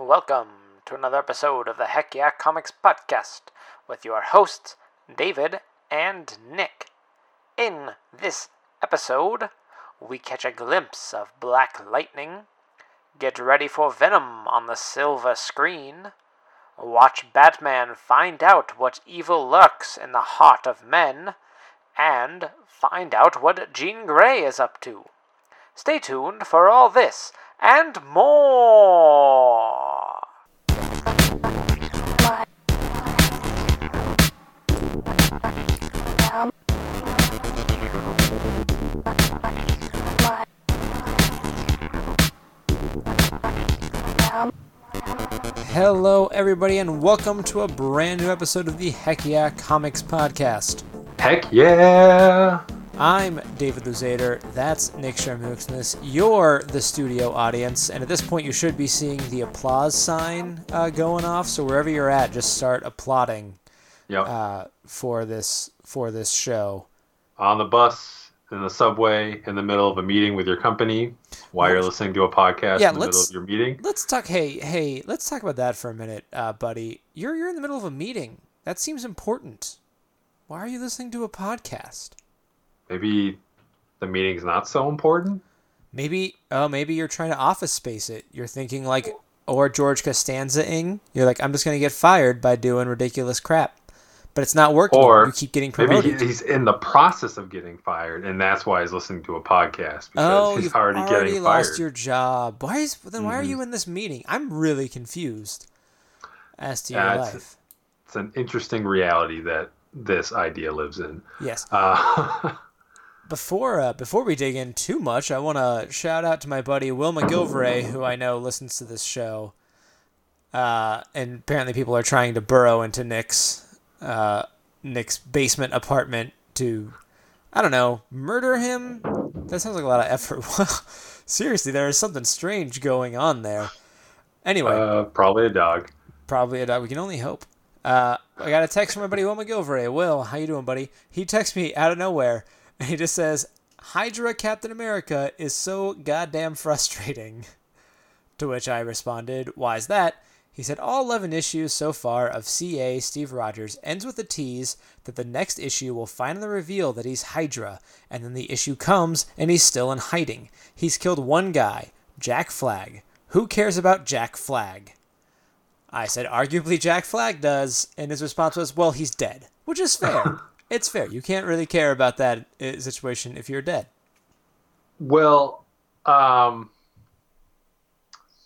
Welcome to another episode of the Heck Yeah Comics Podcast with your hosts, David and Nick. In this episode, we catch a glimpse of Black Lightning, get ready for Venom on the silver screen, watch Batman find out what evil lurks in the heart of men, and find out what Jean Grey is up to. Stay tuned for all this and more. Hello, everybody, and welcome to a brand new episode of the Heck Yeah Comics Podcast. Heck yeah! I'm David Luzader. That's Nick Shermuxness. You're the studio audience, and at this point, you should be seeing the applause sign uh, going off. So wherever you're at, just start applauding Yep. uh, for this for this show. On the bus, in the subway, in the middle of a meeting with your company, while you're listening to a podcast Yeah, in the middle let's- of your meeting. Let's talk. Hey, hey, let's talk about that for a minute, uh, buddy. You're you're in the middle of a meeting. That seems important. Why are you listening to a podcast? Maybe the meeting's not so important. Maybe oh maybe you're trying to office space it. You're thinking like or George Costanza-ing. You're like I'm just gonna get fired by doing ridiculous crap, but it's not working. Or you keep getting promoted. he- he's in the process of getting fired, and that's why he's listening to a podcast because oh, he's you've already, already, getting lost fired. your job. Why is then? Why are Mhm. you in this meeting? I'm really confused as to your it's- life. It's an interesting reality that this idea lives in. Yes. Uh, Before uh, before we dig in too much, I want to shout out to my buddy Will McGilvray, who I know listens to this show. Uh, and apparently, people are trying to burrow into Nick's uh, Nick's basement apartment to, I don't know, murder him. That sounds like a lot of effort. Seriously, there is something strange going on there. Anyway, uh, probably a dog. Probably a dog. We can only hope. Uh, I got a text from my buddy Will McGilvray. Will, how you doing, buddy? He texts me out of nowhere, he just says, "Hydra Captain America is so goddamn frustrating." To which I responded, "Why's that?" He said, "All 11 issues so far of CA Steve Rogers ends with a tease that the next issue will finally reveal that he's Hydra, and then the issue comes and he's still in hiding. He's killed one guy, Jack Flag. Who cares about Jack Flag?" I said, arguably Jack Flag does, and his response was, well, he's dead, which is fair. it's fair. You can't really care about that uh, situation if you're dead. Well, um,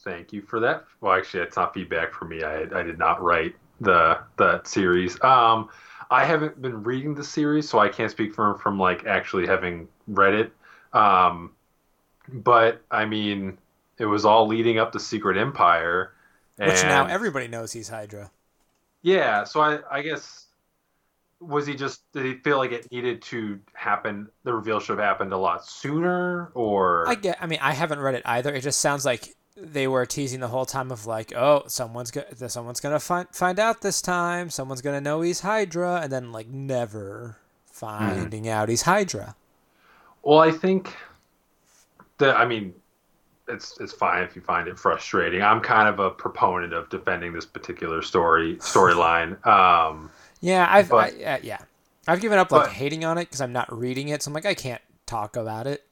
thank you for that. Well, actually, it's not feedback for me. I, I did not write the the series. Um, I haven't been reading the series, so I can't speak from from like actually having read it. Um, but I mean, it was all leading up to Secret Empire, and Which now everybody knows he's Hydra. yeah. So I I guess was he just did he feel like it needed to happen? The reveal should have happened a lot sooner, or I get. I mean, I haven't read it either. It just sounds like they were teasing the whole time of like, oh, someone's go- someone's gonna find find out this time. Someone's gonna know he's Hydra, and then like never finding out he's Hydra. Well, I think that I mean, it's it's fine if you find it frustrating. I'm kind of a proponent of defending this particular story storyline. Um, Yeah, I've But- I, uh, yeah, I've given up like But- hating on it because I'm not reading it. So I'm like, I can't talk about it.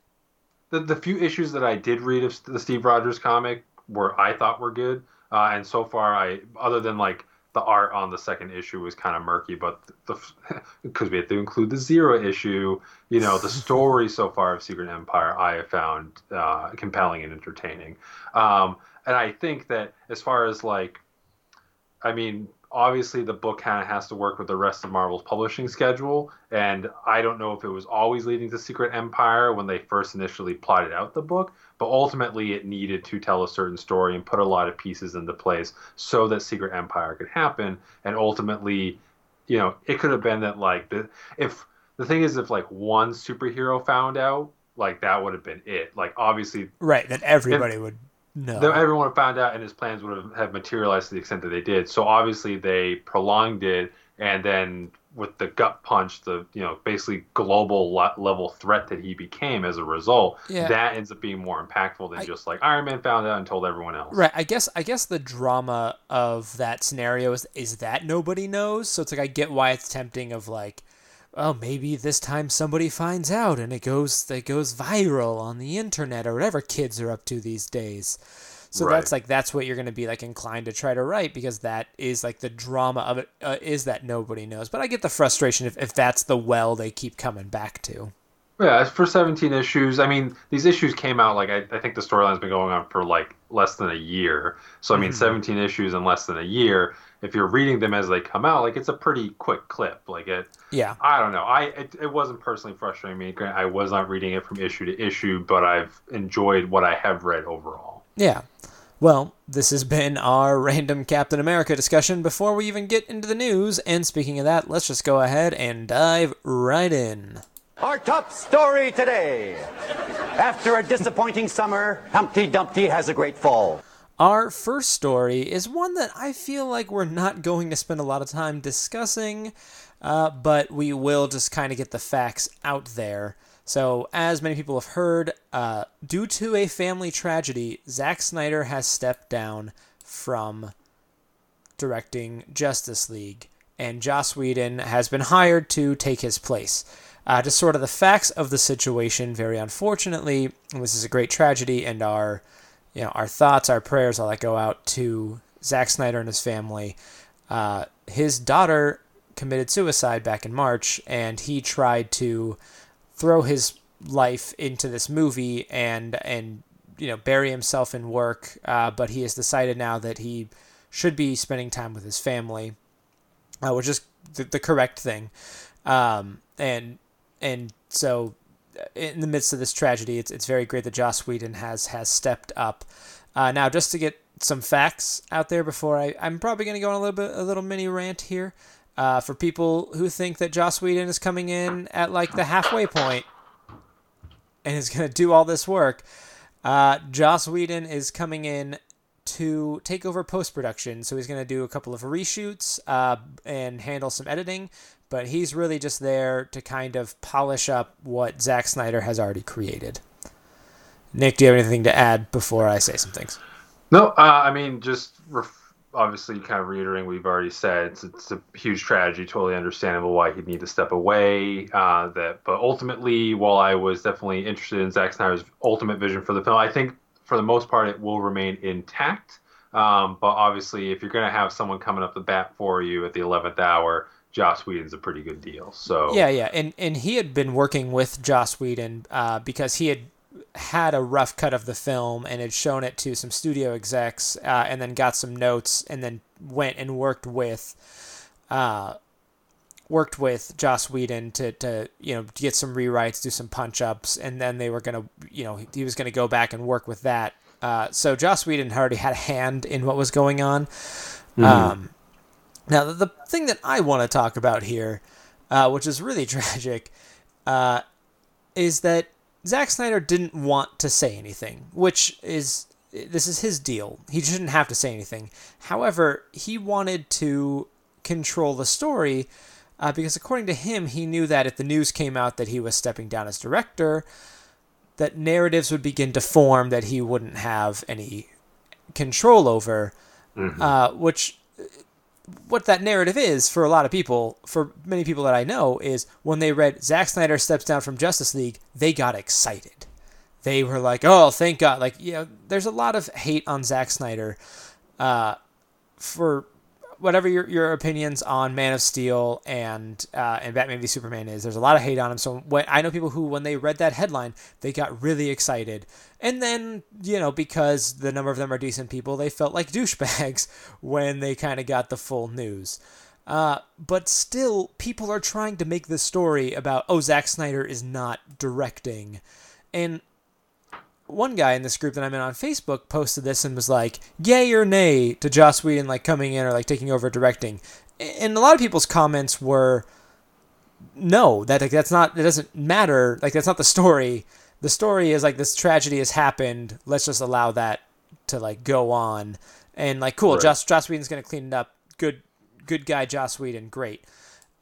the the few issues that I did read of the Steve Rogers comic were I thought were good, uh, and so far I other than like the art on the second issue was kind of murky, but the because we had to include the zero issue, you know, the story so far of Secret Empire I have found uh, compelling and entertaining, um, and I think that as far as like, I mean. Obviously, the book kind of has to work with the rest of Marvel's publishing schedule, and I don't know if it was always leading to Secret Empire when they first initially plotted out the book, but ultimately it needed to tell a certain story and put a lot of pieces into place so that Secret Empire could happen. And ultimately, you know, it could have been that like the if the thing is if like one superhero found out, like that would have been it. Like obviously Right, then everybody would No. that everyone would found out and his plans would have, have materialized to the extent that they did. So obviously they prolonged it, and then with the gut punch, the you know basically global level threat that he became as a result, Yeah. that ends up being more impactful than I- just like Iron Man found out and told everyone else. Right. I guess I guess the drama of that scenario is, is that nobody knows. So it's like I get why it's tempting of like, oh maybe this time somebody finds out and it goes it goes viral on the internet or whatever kids are up to these days. So Right. that's like that's what you're going to be like inclined to try to write because that is like the drama of it uh, is that nobody knows. But I get the frustration if, if that's the well they keep coming back to. Yeah, as for 17 issues, I mean, these issues came out like I, I think the storyline's been going on for like less than a year. So I mean, Mhm. 17 issues in less than a year. If you're reading them as they come out, like it's a pretty quick clip. Like it, Yeah. I don't know. I it, it wasn't personally frustrating me. I was not reading it from issue to issue, but I've enjoyed what I have read overall. Yeah. Well, this has been our random Captain America discussion before we even get into the news. And speaking of that, let's just go ahead and dive right in. Our top story today. After a disappointing summer, Humpty Dumpty has a great fall. Our first story is one that I feel like we're not going to spend a lot of time discussing, uh, but we will just kind of get the facts out there. So, as many people have heard, uh, due to a family tragedy, Zack Snyder has stepped down from directing Justice League, and Joss Whedon has been hired to take his place. Uh, just sort of the facts of the situation, very unfortunately, this is a great tragedy, and our, you know, our thoughts, our prayers, all that go out to Zack Snyder and his family. Uh, his daughter committed suicide back in March, and he tried to throw his life into this movie and and you know bury himself in work. Uh, but he has decided now that he should be spending time with his family, uh, which is the, the correct thing. Um, and and so in the midst of this tragedy, it's it's very great that Joss Whedon has has stepped up. Uh, now, just to get some facts out there before I, I'm probably going to go on a little bit a little mini rant here. Uh, for people who think that Joss Whedon is coming in at like the halfway point and is going to do all this work, uh, Joss Whedon is coming in to take over post production. So he's going to do a couple of reshoots uh, and handle some editing, but he's really just there to kind of polish up what Zack Snyder has already created. Nick, do you have anything to add before I say some things? No, uh, I mean, just ref- obviously kind of reiterating what we've already said. It's, it's a huge tragedy, totally understandable why he'd need to step away. Uh, that, but ultimately, while I was definitely interested in Zack Snyder's ultimate vision for the film, I think for the most part it will remain intact. Um, but obviously, if you're going to have someone coming up the bat for you at the 11th hour, Joss Whedon's a pretty good deal. So Yeah, yeah, and and he had been working with Joss Whedon uh, because he had had a rough cut of the film and had shown it to some studio execs, uh, and then got some notes, and then went and worked with, uh, worked with Joss Whedon to to you know get some rewrites, do some punch ups, and then they were gonna you know he was gonna go back and work with that. Uh, so Joss Whedon already had a hand in what was going on. Um, now, the, the thing that I want to talk about here, uh, which is really tragic, uh, is that Zack Snyder didn't want to say anything, which is this is his deal. He shouldn't have to say anything. However, he wanted to control the story uh, because, according to him, he knew that if the news came out that he was stepping down as director, that narratives would begin to form that he wouldn't have any control over, uh, which what that narrative is for a lot of people, for many people that I know, is when they read Zack Snyder steps down from Justice League, they got excited. They were like, "Oh, thank God!" Like, you know, there's a lot of hate on Zack Snyder, uh, for whatever your your opinions on Man of Steel and uh, and Batman v Superman is. There's a lot of hate on him. So when I know people who, when they read that headline, they got really excited, and then you know because the number of them are decent people, they felt like douchebags when they kind of got the full news. Uh, but still, people are trying to make this story about oh Zack Snyder is not directing, and one guy in this group that I'm in on Facebook posted this and was like, "Yay or nay to Joss Whedon like coming in or like taking over directing," and a lot of people's comments were, "No, that like, that's not. It doesn't matter. Like that's not the story. The story is like this tragedy has happened. Let's just allow that to like go on and like cool. Right. Joss Joss Whedon's gonna clean it up. Good good guy Joss Whedon. Great.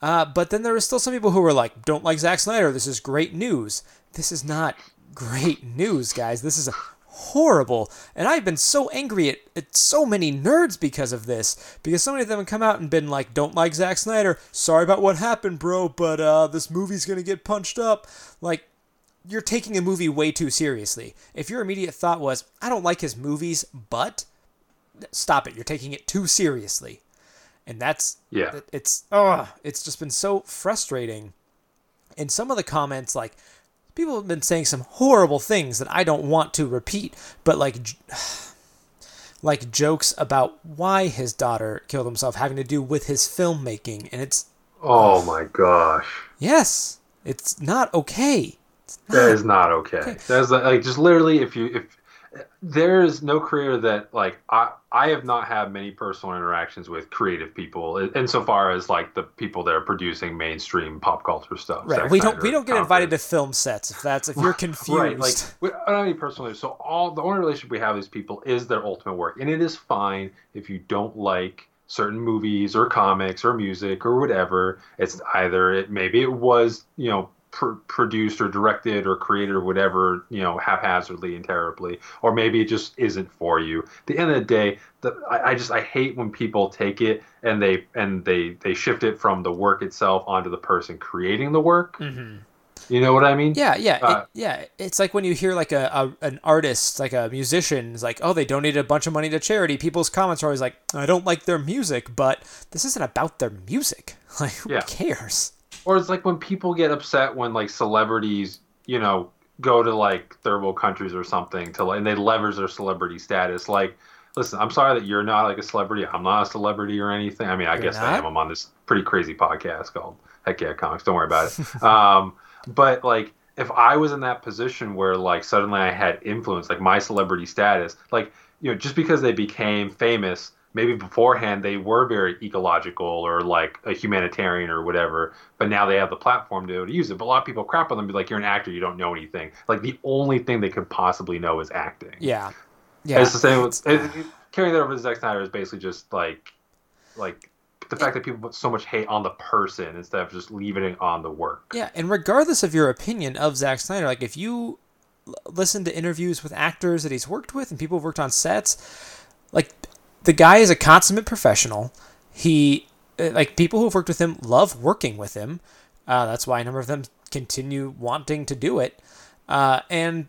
Uh, but then there were still some people who were like, "Don't like Zack Snyder. This is great news." This is not great news, guys. This is horrible. And I've been so angry at, at so many nerds because of this. Because so many of them have come out and been like, "Don't like Zack Snyder. Sorry about what happened, bro. But uh, this movie's gonna get punched up." Like, you're taking a movie way too seriously. If your immediate thought was, "I don't like his movies," but stop it. You're taking it too seriously and that's Yeah. it's oh it's just been so frustrating and some of the comments like people have been saying some horrible things that i don't want to repeat but like like jokes about why his daughter killed himself having to do with his filmmaking and it's Oh my gosh. yes it's not okay it's not. is not okay. That's like just literally if you if there is no career that like I I have not had many personal interactions with creative people in- insofar as like the people that are producing mainstream pop culture stuff. right Zack we don't we don't get Tom invited to film sets if that's if you're confused Right, like we, I don't have any personal. So all the only relationship we have with these people is their ultimate work, and it is fine if you don't like certain movies or comics or music or whatever. It's either it maybe it was you know pr- produced or directed or created or whatever you know haphazardly and terribly, or maybe it just isn't for you. At the end of the day, the, I, I just I hate when people take it and they and they they shift it from the work itself onto the person creating the work. You know what I mean? Yeah, yeah, Uh, it, yeah. It's like when you hear like a, a an artist, like a musician, is like, oh, they donated a bunch of money to charity. People's comments are always like, I don't like their music, but this isn't about their music. Like, who Yeah. cares? Or it's like when people get upset when like celebrities you know go to like third world countries or something to like and they leverage their celebrity status. Like listen i'm sorry that you're not like a celebrity. I'm not a celebrity or anything. I mean i You're guess I am. i'm on this pretty crazy podcast called heck yeah comics. Don't worry about it. Um but like if i was in that position where like suddenly i had influence like my celebrity status like you know just because they became famous maybe beforehand they were very ecological or like a humanitarian or whatever, but now they have the platform to be able to use it. But a lot of people crap on them, be like, "You're an actor, you don't know anything." Like the only thing they could possibly know is acting. Yeah, yeah. it's the same with it, it- carrying that over to Zack Snyder is basically just like, like the fact that people put so much hate on the person instead of just leaving it on the work. Yeah, and regardless of your opinion of Zack Snyder, like if you l- listen to interviews with actors that he's worked with and people who've worked on sets, like the guy is a consummate professional. He uh, like people who've worked with him love working with him. Uh, that's why a number of them continue wanting to do it. Uh, and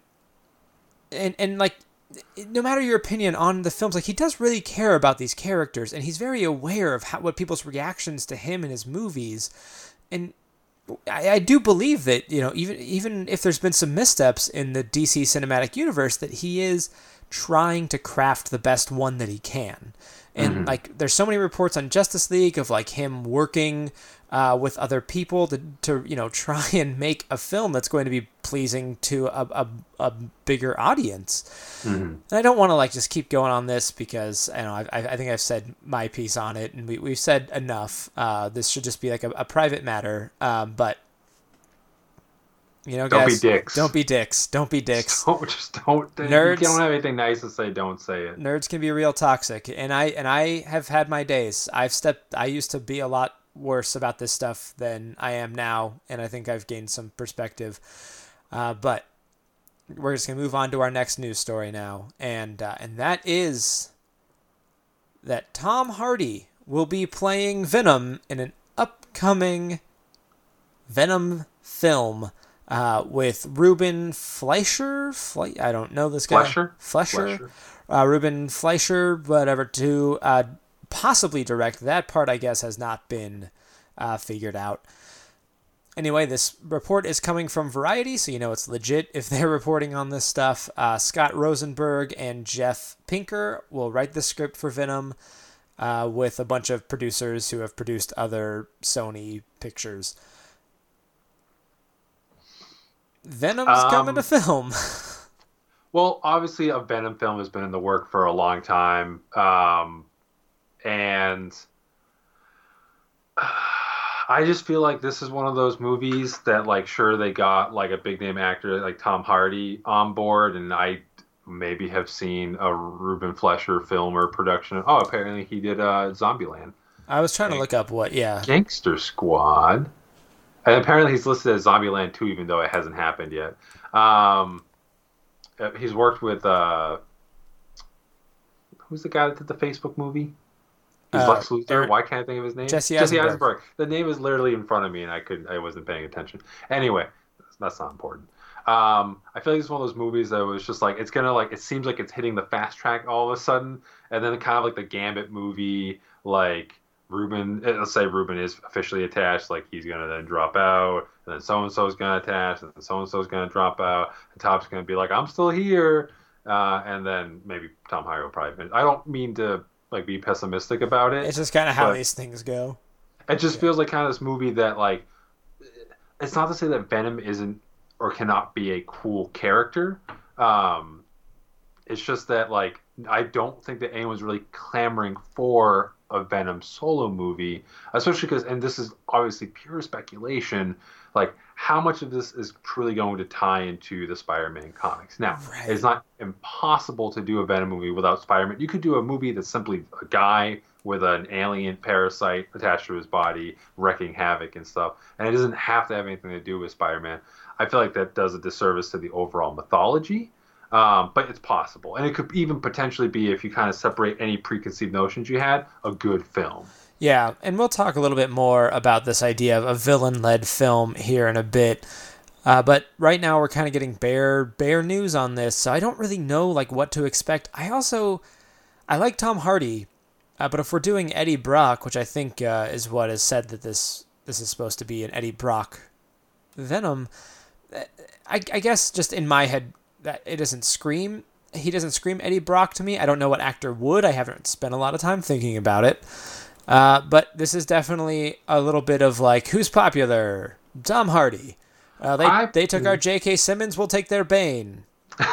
and and like no matter your opinion on the films like he does really care about these characters and he's very aware of how, what people's reactions to him and his movies and I, I do believe that you know even even if there's been some missteps in the DC cinematic universe that he is trying to craft the best one that he can. And like there's so many reports on Justice League of like him working uh, with other people to, to you know try and make a film that's going to be pleasing to a, a, a bigger audience. And I don't want to like just keep going on this because I know I, I I think I've said my piece on it and we, we've said enough. Uh, this should just be like a, a private matter. Um, but you know Don't be dicks. don't be dicks don't be dicks Don't just don't. Nerds. If you don't have anything nice to say, don't say it. nerds can be real toxic and i and i have had my days i've stepped i used to be a lot worse about this stuff than i am now and i think i've gained some perspective uh, but we're just gonna move on to our next news story now and uh, and that is that tom hardy will be playing venom in an upcoming venom film uh, with Ruben Fleischer. Fle- I don't know this guy. Fleischer. Flesher. Flesher. Uh, Ruben Fleischer, whatever, to uh, possibly direct. That part, I guess, has not been uh, figured out. Anyway, this report is coming from Variety, so you know it's legit if they're reporting on this stuff. Uh, Scott Rosenberg and Jeff Pinkner will write the script for Venom uh, with a bunch of producers who have produced other Sony pictures. Venom's coming to film. Well, obviously, a Venom film has been in the work for a long time, um, and I just feel like this is one of those movies that, like, sure they got like a big name actor like Tom Hardy on board, and I maybe have seen a Ruben Flesher film or production. Oh, apparently he did uh, Zombieland. I was trying to look up what. Yeah. Gangster Squad. And apparently he's listed as Zombieland 2, even though it hasn't happened yet. Um, uh, he's worked with uh, who's the guy that did the Facebook movie? Who's Uh, Lex Luthor? Eric- Why can't I think of his name? Jesse Eisenberg. The name is literally in front of me, and I could I wasn't paying attention. Anyway, that's not important. Um, I feel like it's one of those movies that was just like it's gonna like it seems like it's hitting the fast track all of a sudden, and then kind of like the Gambit movie, like Ruben, eh, let's say Ruben is officially attached, like he's gonna then drop out, and then so and so is gonna attach, and then so and so is gonna drop out, and Top's gonna be like, I'm still here, uh, and then maybe Tom Hardy will probably. Finish. I don't mean to like be pessimistic about it. It's just kind of how these things go. It just feels like kind of this movie that like it's not to say that Venom isn't or cannot be a cool character. Um, it's just that like I don't think that anyone's really clamoring for a Venom solo movie, especially because and this is obviously pure speculation. Like how much of this is truly going to tie into the Spider-Man comics? Now, Right. it's not impossible to do a Venom movie without Spider-Man. You could do a movie that's simply a guy with an alien parasite attached to his body, wreaking havoc and stuff, and it doesn't have to have anything to do with Spider-Man. I feel like that does a disservice to the overall mythology. Um, but it's possible, and it could even potentially be if you kind of separate any preconceived notions you had, a good film. Yeah, and we'll talk a little bit more about this idea of a villain-led film here in a bit. Uh, but right now we're kind of getting bare bare news on this, so I don't really know like what to expect. I also I like Tom Hardy, uh, but if we're doing Eddie Brock, which I think uh, is what is said that this this is supposed to be an Eddie Brock Venom, uh, I, I guess just in my head that it doesn't scream. He doesn't scream Eddie Brock to me. I don't know what actor would. I haven't spent a lot of time thinking about it. Uh, but this is definitely a little bit of like who's popular? Tom Hardy. Uh, they I- they took our J.K. Simmons. We'll take their Bane.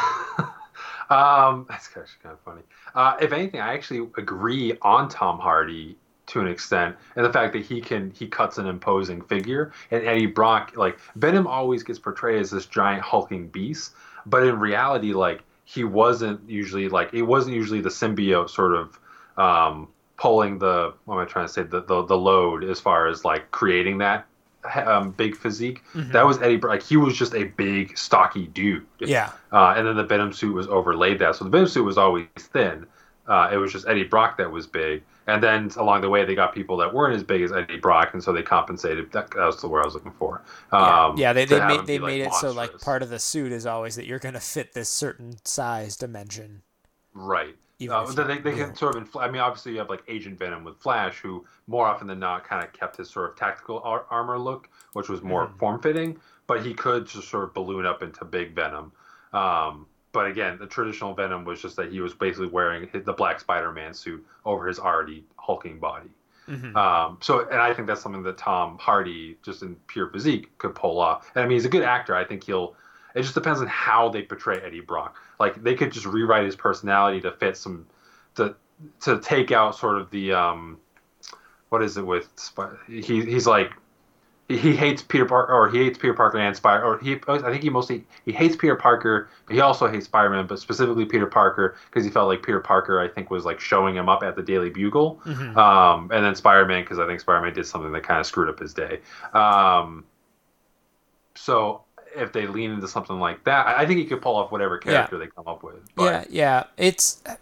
Um, that's actually kind of funny. Uh, if anything, I actually agree on Tom Hardy to an extent, and the fact that he can he cuts an imposing figure, and Eddie Brock like Venom always gets portrayed as this giant hulking beast, but in reality, like he wasn't usually like it wasn't usually the symbiote sort of um, pulling the what am I trying to say the, the the load as far as like creating that um, big physique. That was Eddie Brock. Like he was just a big stocky dude. Yeah. Uh, and then the Venom suit was overlaid that. So the Venom suit was always thin. Uh, it was just Eddie Brock that was big. And then along the way, they got people that weren't as big as Eddie Brock, and so they compensated. That, that was the word I was looking for. Yeah, Um, yeah they, they made they be, made it so like part of the suit is always that you're gonna fit this certain size dimension. Right. Uh, they, they, they can sort of. Infl- I mean, obviously, you have like Agent Venom with Flash, who more often than not kind of kept his sort of tactical ar- armor look, which was more Mm-hmm. form fitting. But he could just sort of balloon up into big Venom. Um, but again, the traditional Venom was just that he was basically wearing the Black Spider-Man suit over his already hulking body. Mhm. Um, so, and I think that's something that Tom Hardy, just in pure physique, could pull off. And I mean, he's a good actor. I think he'll. It just depends on how they portray Eddie Brock. Like they could just rewrite his personality to fit some, to to take out sort of the um, what is it with he he's like. He hates Peter Parker, or he hates Peter Parker and Spider, or he. I think he mostly he hates Peter Parker, but he also hates Spider-Man, but specifically Peter Parker because he felt like Peter Parker, I think, was like showing him up at the Daily Bugle, Mhm. um, and then Spider-Man because I think Spider-Man did something that kind of screwed up his day. Um, so if they lean into something like that, I think he could pull off whatever character they come up with. But yeah, yeah. It's uh,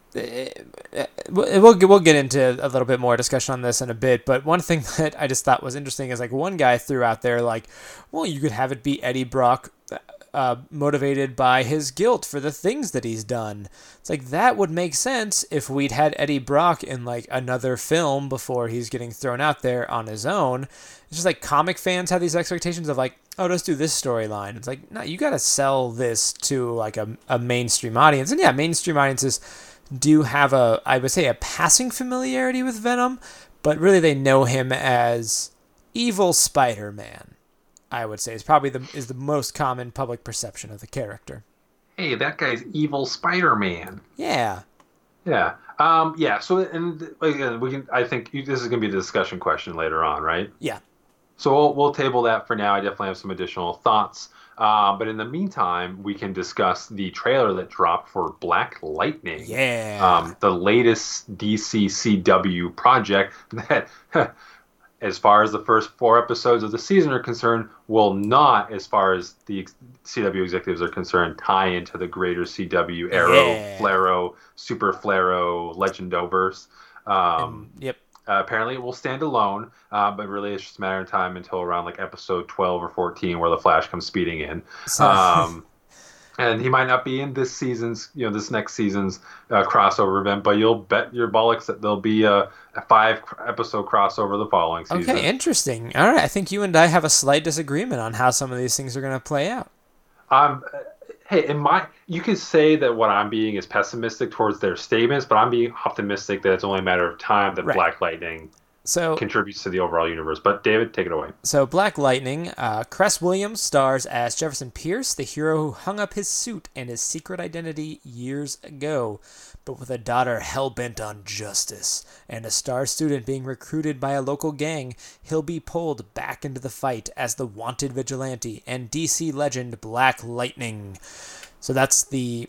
uh, we'll we'll get into a little bit more discussion on this in a bit. But one thing that I just thought was interesting is like one guy threw out there like, well, you could have it be Eddie Brock. Uh, motivated by his guilt for the things that he's done. It's like that would make sense if we'd had Eddie Brock in like another film before he's getting thrown out there on his own. It's just like comic fans have these expectations of like, oh, let's do this storyline. It's like, no, you got to sell this to like a, a mainstream audience. And yeah, mainstream audiences do have a, I would say, a passing familiarity with Venom, but really they know him as evil Spider-Man. I would say is probably the is the most common public perception of the character. hey, that guy's evil Spider-Man. Yeah, Yeah. Um, yeah. So, and again, we can. I think this is going to be the discussion question later on, right? yeah, So we'll, we'll table that for now. I definitely have some additional thoughts Uh, but in the meantime, we can discuss the trailer that dropped for Black Lightning. Yeah. Um, the latest DC CW project that, as far as the first four episodes of the season are concerned, will not, as far as the CW executives are concerned, tie into the greater CW Arrow, Yeah. Flarrow, Super Flarrow, Legendoverse. Um, yep. uh, apparently, it will stand alone, uh, but really, it's just a matter of time until around like episode 12 or 14 where the Flash comes speeding in. So- Um, and he might not be in this season's, you know, this next season's uh, crossover event, but you'll bet your bollocks that there'll be a, a five episode crossover the following season. Okay, interesting. All right, I think you and I have a slight disagreement on how some of these things are going to play out. Um, hey, in my, you could say that what I'm being is pessimistic towards their statements, but I'm being optimistic that it's only a matter of time that Right. Black Lightning So, contributes to the overall universe. But David, take it away. so Black Lightning, uh, Cress Williams stars as Jefferson Pierce, the hero who hung up his suit and his secret identity years ago. But with a daughter hell bent on justice and a star student being recruited by a local gang, he'll be pulled back into the fight as the wanted vigilante and DC legend Black Lightning. So that's the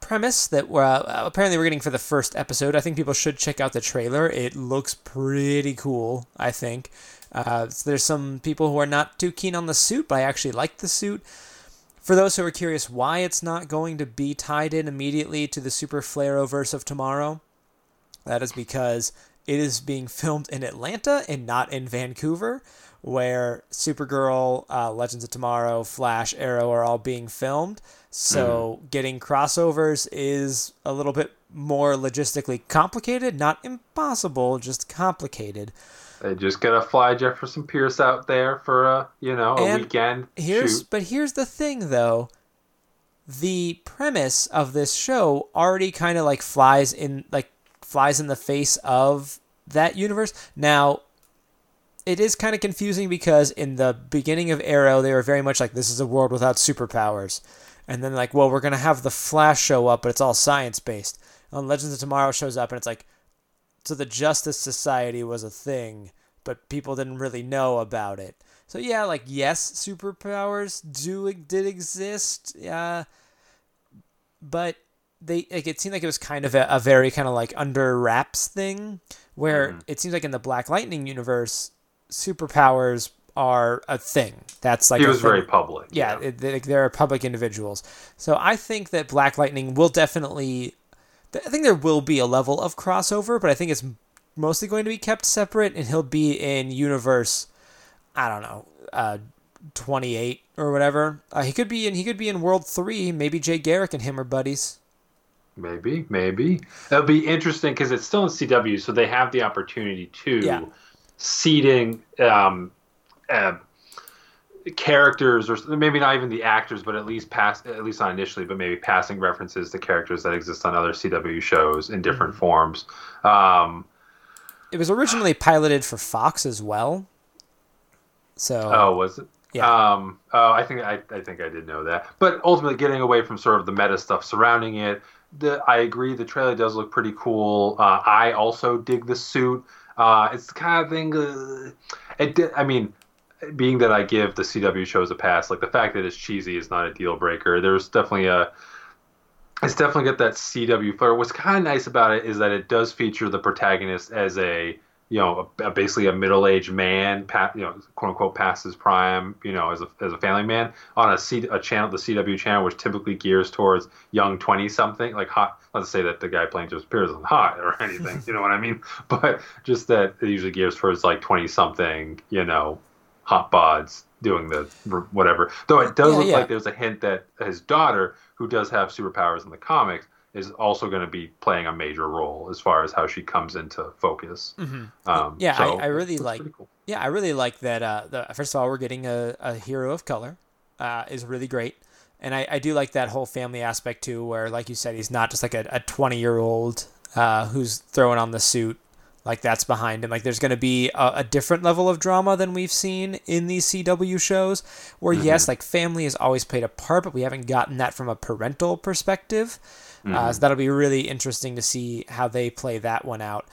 premise that we're uh, apparently we're getting for the first episode. I think people should check out the trailer. It looks pretty cool. I think uh, so there's some people who are not too keen on the suit, but I actually like the suit. For those who are curious why it's not going to be tied in immediately to the Super Flarrowverse of tomorrow, that is because it is being filmed in Atlanta and not in Vancouver, where Supergirl, uh, Legends of Tomorrow, Flash, Arrow are all being filmed. So getting crossovers is a little bit more logistically complicated, not impossible, just complicated. They just gotta fly Jefferson Pierce out there for a you know a And weekend Here's shoot. but here's the thing though. The premise of this show already kind of like flies in like flies in the face of that universe. Now it is kind of confusing because in the beginning of Arrow they were very much like this is a world without superpowers. And then like, well, we're going to have the Flash show up, but it's all science based. And Legends of Tomorrow shows up and it's like so the Justice Society was a thing, but people didn't really know about it. So yeah, like yes, superpowers do did exist, uh, but they like it seemed like it was kind of a, a very kind of like under wraps thing, where it seems like in the Black Lightning universe, superpowers are a thing. That's like He was very public. Yeah, it, they, they're public individuals. So I think that Black Lightning will definitely. I think there will be a level of crossover, but I think it's mostly going to be kept separate, and he'll be in universe. I don't know, uh, twenty eight or whatever. Uh, he could be in. He could be in World Three. Maybe Jay Garrick and him are buddies. Maybe, maybe that'll be interesting because it's still in CW, so they have the opportunity to Yeah. Seeding um, uh, characters, or maybe not even the actors, but at least pass, at least not initially, but maybe passing references to characters that exist on other CW shows in different Mm-hmm. forms. Um, It was originally piloted for Fox as well. So Oh, was it? Yeah. Um, oh, I think I, I think I did know that. But ultimately, getting away from sort of the meta stuff surrounding it, the I agree. The trailer does look pretty cool. Uh, I also dig the suit. Uh, it's the kind of thing. Uh, it. I mean, being that I give the CW shows a pass, like the fact that it's cheesy is not a deal breaker. There's definitely a. It's definitely got that CW flair. What's kind of nice about it is that it does feature the protagonist as a you know, a, a- basically a middle-aged man, you know, quote unquote, past his prime, you know, as a as a family man on a C a channel, the CW channel, which typically gears towards young twenty-something, like hot. Let's say that the guy playing Joseph Pierce isn't hot or anything, you know what I mean, but just that it usually gears towards like twenty-something, you know, hot bods doing the whatever. Though it does Yeah, look yeah. like there's a hint that his daughter, who does have superpowers in the comics, is also going to be playing a major role as far as how she comes into focus. Um, Mm-hmm. Yeah, I- so I really like- cool. Yeah, I really like that. Uh, the, first of all, we're getting a, a hero of color, uh, is really great, and I, I do like that whole family aspect too, where like you said, he's not just like a, a twenty year old uh, who's throwing on the suit, like that's behind him. Like there's going to be a, a different level of drama than we've seen in these CW shows, where yes, like family has always played a part, but we haven't gotten that from a parental perspective. Uh, so that'll be really interesting to see how they play that one out.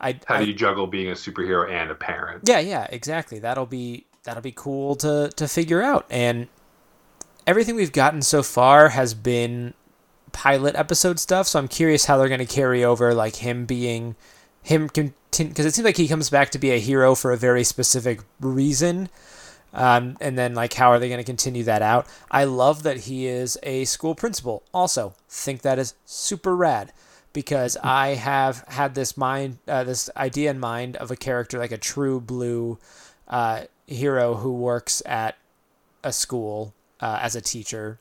I, How do you juggle being a superhero and a parent? yeah, yeah, exactly. That'll be that'll be cool to to figure out. And everything we've gotten so far has been pilot episode stuff. So I'm curious how they're going to carry over, like him being him continue because it seems like he comes back to be a hero for a very specific reason. Um, and then like how are they going to continue that out? I love that he is a school principal. Also, think that is super rad because I have had this mind, uh, this idea in mind of a character like a true blue uh, hero who works at a school uh, as a teacher.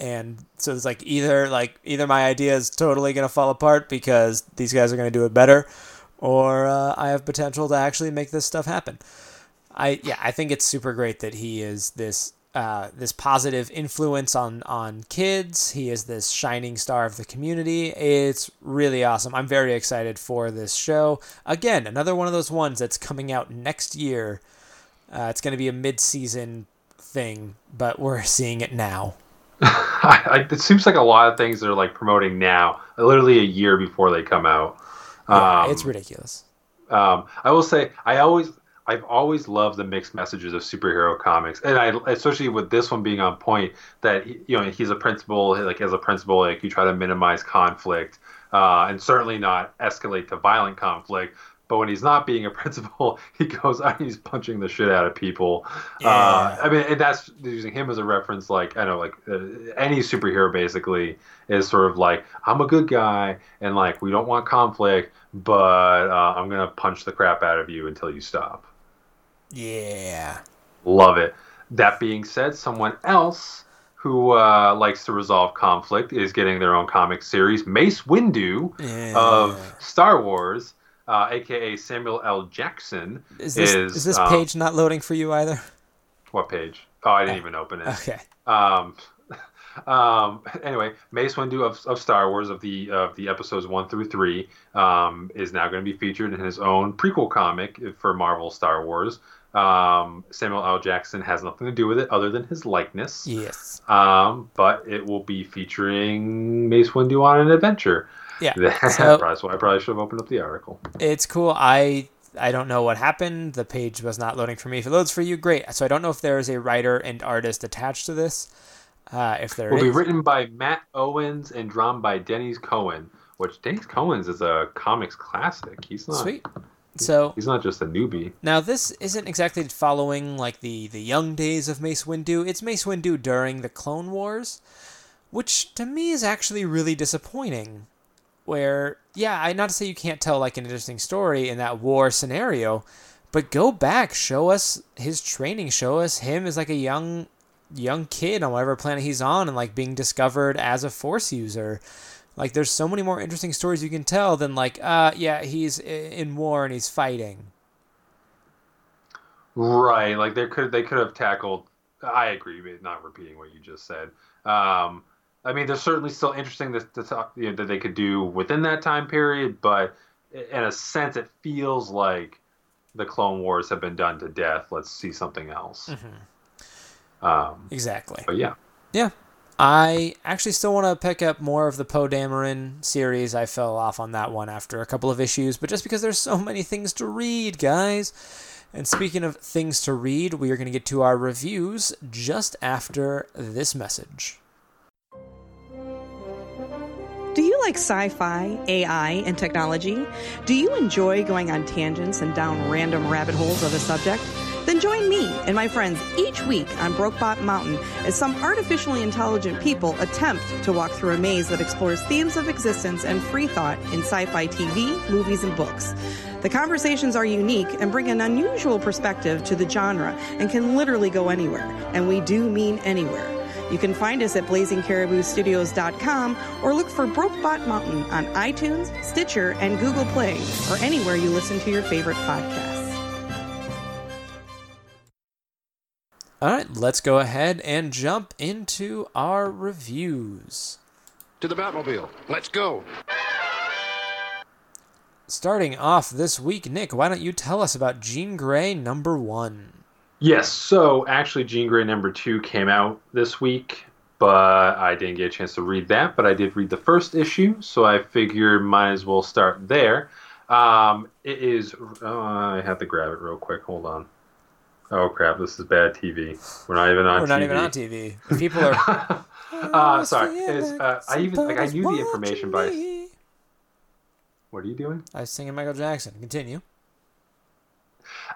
And so it's like either like either my idea is totally gonna fall apart because these guys are gonna do it better, or uh, I have potential to actually make this stuff happen. I yeah, I think it's super great that he is this uh, this positive influence on on kids. He is this shining star of the community. It's really awesome. I'm very excited for this show. Again, another one of those ones that's coming out next year. Uh, it's going to be a mid-season thing, but we're seeing it now. I, it seems like a lot of things are like promoting now, literally a year before they come out. Yeah, um, it's ridiculous. Um, I will say, I always, I've always loved the mixed messages of superhero comics, and I, especially with this one being on point, that you know he's a principal, like as a principal, like you try to minimize conflict, uh, and certainly not escalate to violent conflict. But when he's not being a principal, he goes out and he's punching the shit out of people. Yeah. Uh, I mean, and that's using him as a reference. Like I know, like uh, any superhero basically is sort of like I'm a good guy, and like we don't want conflict, but uh, I'm gonna punch the crap out of you until you stop. Yeah, love it. That being said, someone else who uh, likes to resolve conflict is getting their own comic series. Mace Windu yeah. of Star Wars uh, aka Samuel L. Jackson, is this, is, is this um, page not loading for you either? What page? Oh, I didn't oh. even open it. Okay. Um, um, anyway, Mace Windu of, of Star Wars of the of the episodes one through three um, is now going to be featured in his own prequel comic for Marvel Star Wars. Um, Samuel L. Jackson has nothing to do with it other than his likeness. Yes. Um, but it will be featuring Mace Windu on an adventure. Yeah. That's so, why I probably should have opened up the article. It's cool. I I don't know what happened. The page was not loading for me. If it loads for you, great. So I don't know if there is a writer and artist attached to this. Uh, if there will is. be written by Matt Owens and drawn by Denys Cowan, which Denys Cowan's is a comics classic. He's not sweet. So he's not just a newbie. Now this isn't exactly following like the the young days of Mace Windu. It's Mace Windu during the Clone Wars, which to me is actually really disappointing where yeah, I not to say you can't tell like an interesting story in that war scenario, but go back, show us his training, show us him as like a young young kid on whatever planet he's on and like being discovered as a force user. Like there's so many more interesting stories you can tell than like uh yeah, he's in war and he's fighting. Right, like they could they could have tackled I agree, not repeating what you just said. Um, I mean, there's certainly still interesting to, to talk you know, that they could do within that time period, but in a sense, it feels like the Clone Wars have been done to death. Let's see something else. Mm-hmm. Um, exactly. But yeah. Yeah. I actually still want to pick up more of the Poe Dameron series. I fell off on that one after a couple of issues, but just because there's so many things to read, guys. And speaking of things to read, we are going to get to our reviews just after this message. Like sci fi, AI, and technology? Do you enjoy going on tangents and down random rabbit holes of a subject? Then join me and my friends each week on Brokebot Mountain as some artificially intelligent people attempt to walk through a maze that explores themes of existence and free thought in sci fi TV, movies, and books. The conversations are unique and bring an unusual perspective to the genre and can literally go anywhere. And we do mean anywhere. You can find us at blazingcariboustudios.com or look for Brokebot Mountain on iTunes, Stitcher, and Google Play, or anywhere you listen to your favorite podcasts. All right, let's go ahead and jump into our reviews. To the Batmobile. Let's go. Starting off this week, Nick, why don't you tell us about Jean Grey number one? Yes, so actually, Jean Grey number two came out this week, but I didn't get a chance to read that. But I did read the first issue, so I figured might as well start there. Um, it is. Uh, I have to grab it real quick. Hold on. Oh crap! This is bad TV. We're not even on. We're TV. not even on TV. People are. uh, sorry. It's, uh, I even like I knew the information, by. I, what are you doing? I was singing Michael Jackson. Continue.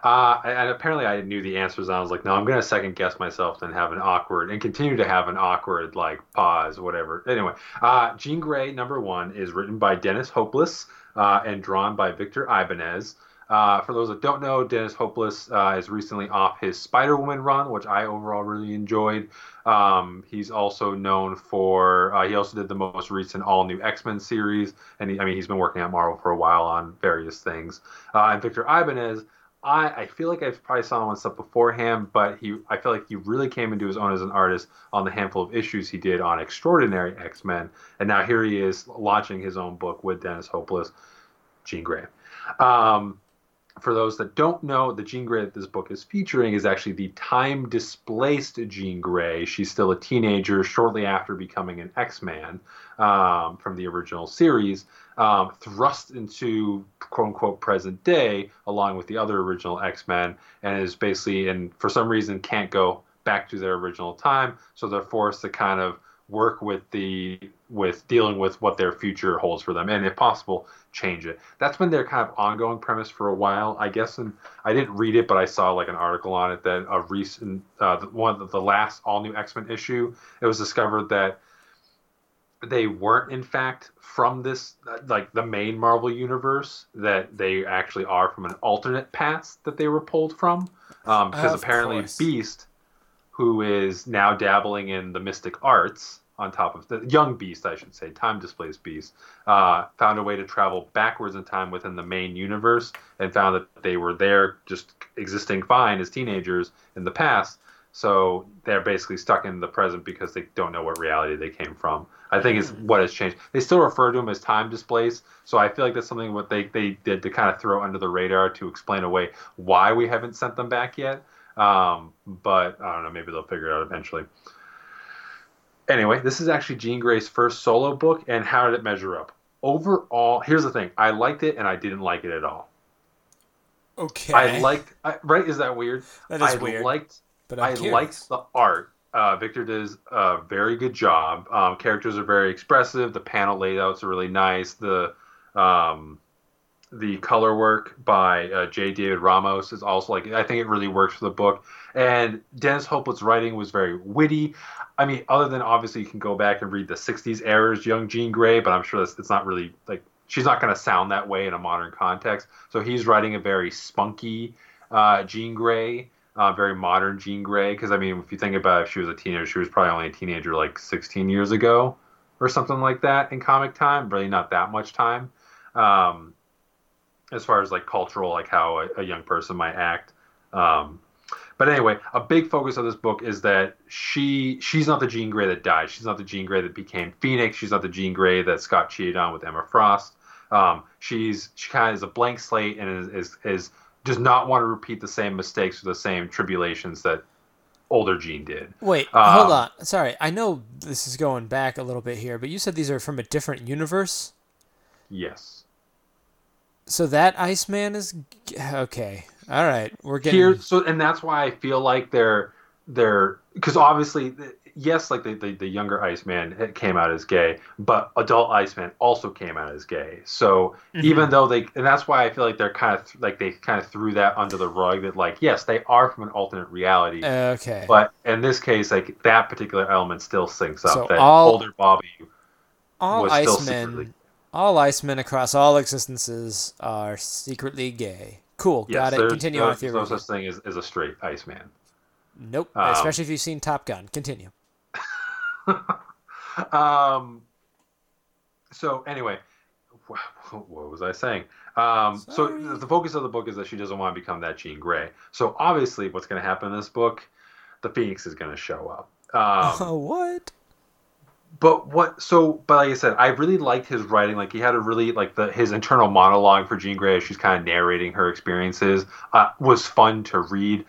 Uh, and apparently I knew the answers. And I was like, no, I'm gonna second guess myself and have an awkward and continue to have an awkward like pause, whatever. Anyway, uh, Jean Grey number one is written by Dennis Hopeless uh, and drawn by Victor Ibanez. Uh, for those that don't know, Dennis Hopeless uh, is recently off his Spider Woman run, which I overall really enjoyed. Um, he's also known for uh, he also did the most recent all new X Men series, and he, I mean he's been working at Marvel for a while on various things. Uh, and Victor Ibanez, I, I feel like I've probably saw him on stuff beforehand, but he I feel like he really came into his own as an artist on the handful of issues he did on Extraordinary X Men, and now here he is launching his own book with Dennis Hopeless, Jean Grey. Um, for those that don't know, the Jean Grey that this book is featuring is actually the time displaced Jean Grey. She's still a teenager shortly after becoming an X Man um, from the original series, um, thrust into quote unquote present day along with the other original X Men, and is basically, and for some reason, can't go back to their original time. So they're forced to kind of work with the with dealing with what their future holds for them and if possible change it that's been their kind of ongoing premise for a while i guess and i didn't read it but i saw like an article on it that a recent uh, one of the last all new x-men issue it was discovered that they weren't in fact from this like the main marvel universe that they actually are from an alternate past that they were pulled from um, because Of apparently course. beast who is now dabbling in the mystic arts on top of the young beast i should say time displaced beast uh, found a way to travel backwards in time within the main universe and found that they were there just existing fine as teenagers in the past. So they're basically stuck in the present because they don't know what reality they came from. I think is what has changed. They still refer to them as time displaced so i feel like that's something what they, they did to kind of throw under the radar to explain away why we haven't sent them back yet um, but I don't know. Maybe they'll figure it out eventually. Anyway, this is actually Jean Grey's first solo book, and how did it measure up? Overall, here's the thing: I liked it, and I didn't like it at all. Okay. I liked, I, right? Is that weird? That is I weird, liked, but I'm I curious. liked the art. Uh, Victor does a very good job. Um, characters are very expressive. The panel layouts are really nice. The um, the color work by uh, J. David Ramos is also like I think it really works for the book. And Dennis Hopeless' writing was very witty. I mean, other than obviously you can go back and read the '60s era's Young Jean Grey, but I'm sure that's it's not really like she's not going to sound that way in a modern context. So he's writing a very spunky uh, Jean Grey, uh, very modern Jean Grey. Because I mean, if you think about it, if she was a teenager, she was probably only a teenager like 16 years ago or something like that in comic time. Really, not that much time. Um, as far as like cultural, like how a, a young person might act. Um, but anyway, a big focus of this book is that she she's not the Jean Grey that died. She's not the Jean Grey that became Phoenix. She's not the Jean Grey that Scott cheated on with Emma Frost. Um, she's she kind of is a blank slate and is, is is does not want to repeat the same mistakes or the same tribulations that older Jean did. Wait, Um, hold on. Sorry, I know this is going back a little bit here, but you said these are from a different universe. Yes. So that Iceman is okay. All right, we're getting here so and that's why i feel like they're they're because obviously yes like the, the, the younger iceman came out as gay but adult iceman also came out as gay so Mm-hmm. even though they and that's why i feel like they're kind of like they kind of threw that under the rug that like yes they are from an alternate reality okay. but in this case like that particular element still syncs up So that all- older bobby all was still secretly- all Icemen across all existences are secretly gay. Cool, yes got it. Continue no, on with your there's no such thing as, as a straight iceman Nope, Um, especially if you've seen Top Gun. Continue. um, so anyway, what was I saying? Um, so the focus of the book is that she doesn't want to become that Jean Grey. So obviously, what's going to happen in this book? The Phoenix is going to show up. Um, what? But what? So, but like I said, I really liked his writing. Like he had a really like the his internal monologue for Jean Grey as she's kind of narrating her experiences uh, was fun to read.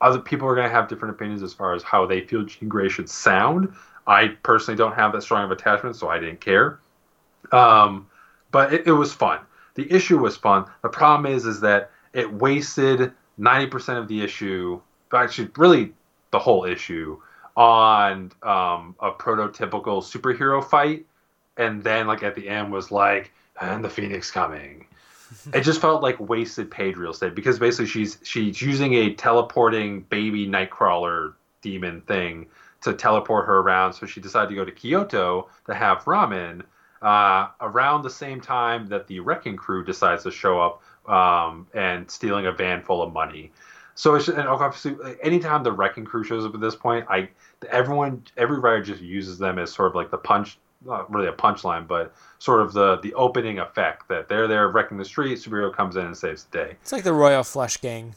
Other people are going to have different opinions as far as how they feel Jean Grey should sound. I personally don't have that strong of attachment, so I didn't care. Um, but it, it was fun. The issue was fun. The problem is, is that it wasted ninety percent of the issue actually really the whole issue on um, a prototypical superhero fight, and then like at the end was like, and the Phoenix coming. it just felt like wasted paid real estate because basically she's she's using a teleporting baby nightcrawler demon thing to teleport her around. So she decided to go to Kyoto to have ramen. Uh, around the same time that the wrecking crew decides to show up um, and stealing a van full of money. So it's and obviously anytime the wrecking crew shows up at this point, I everyone every writer just uses them as sort of like the punch, not really a punchline, but sort of the the opening effect that they're there wrecking the street, superhero comes in and saves the day. It's like the Royal Flush Gang.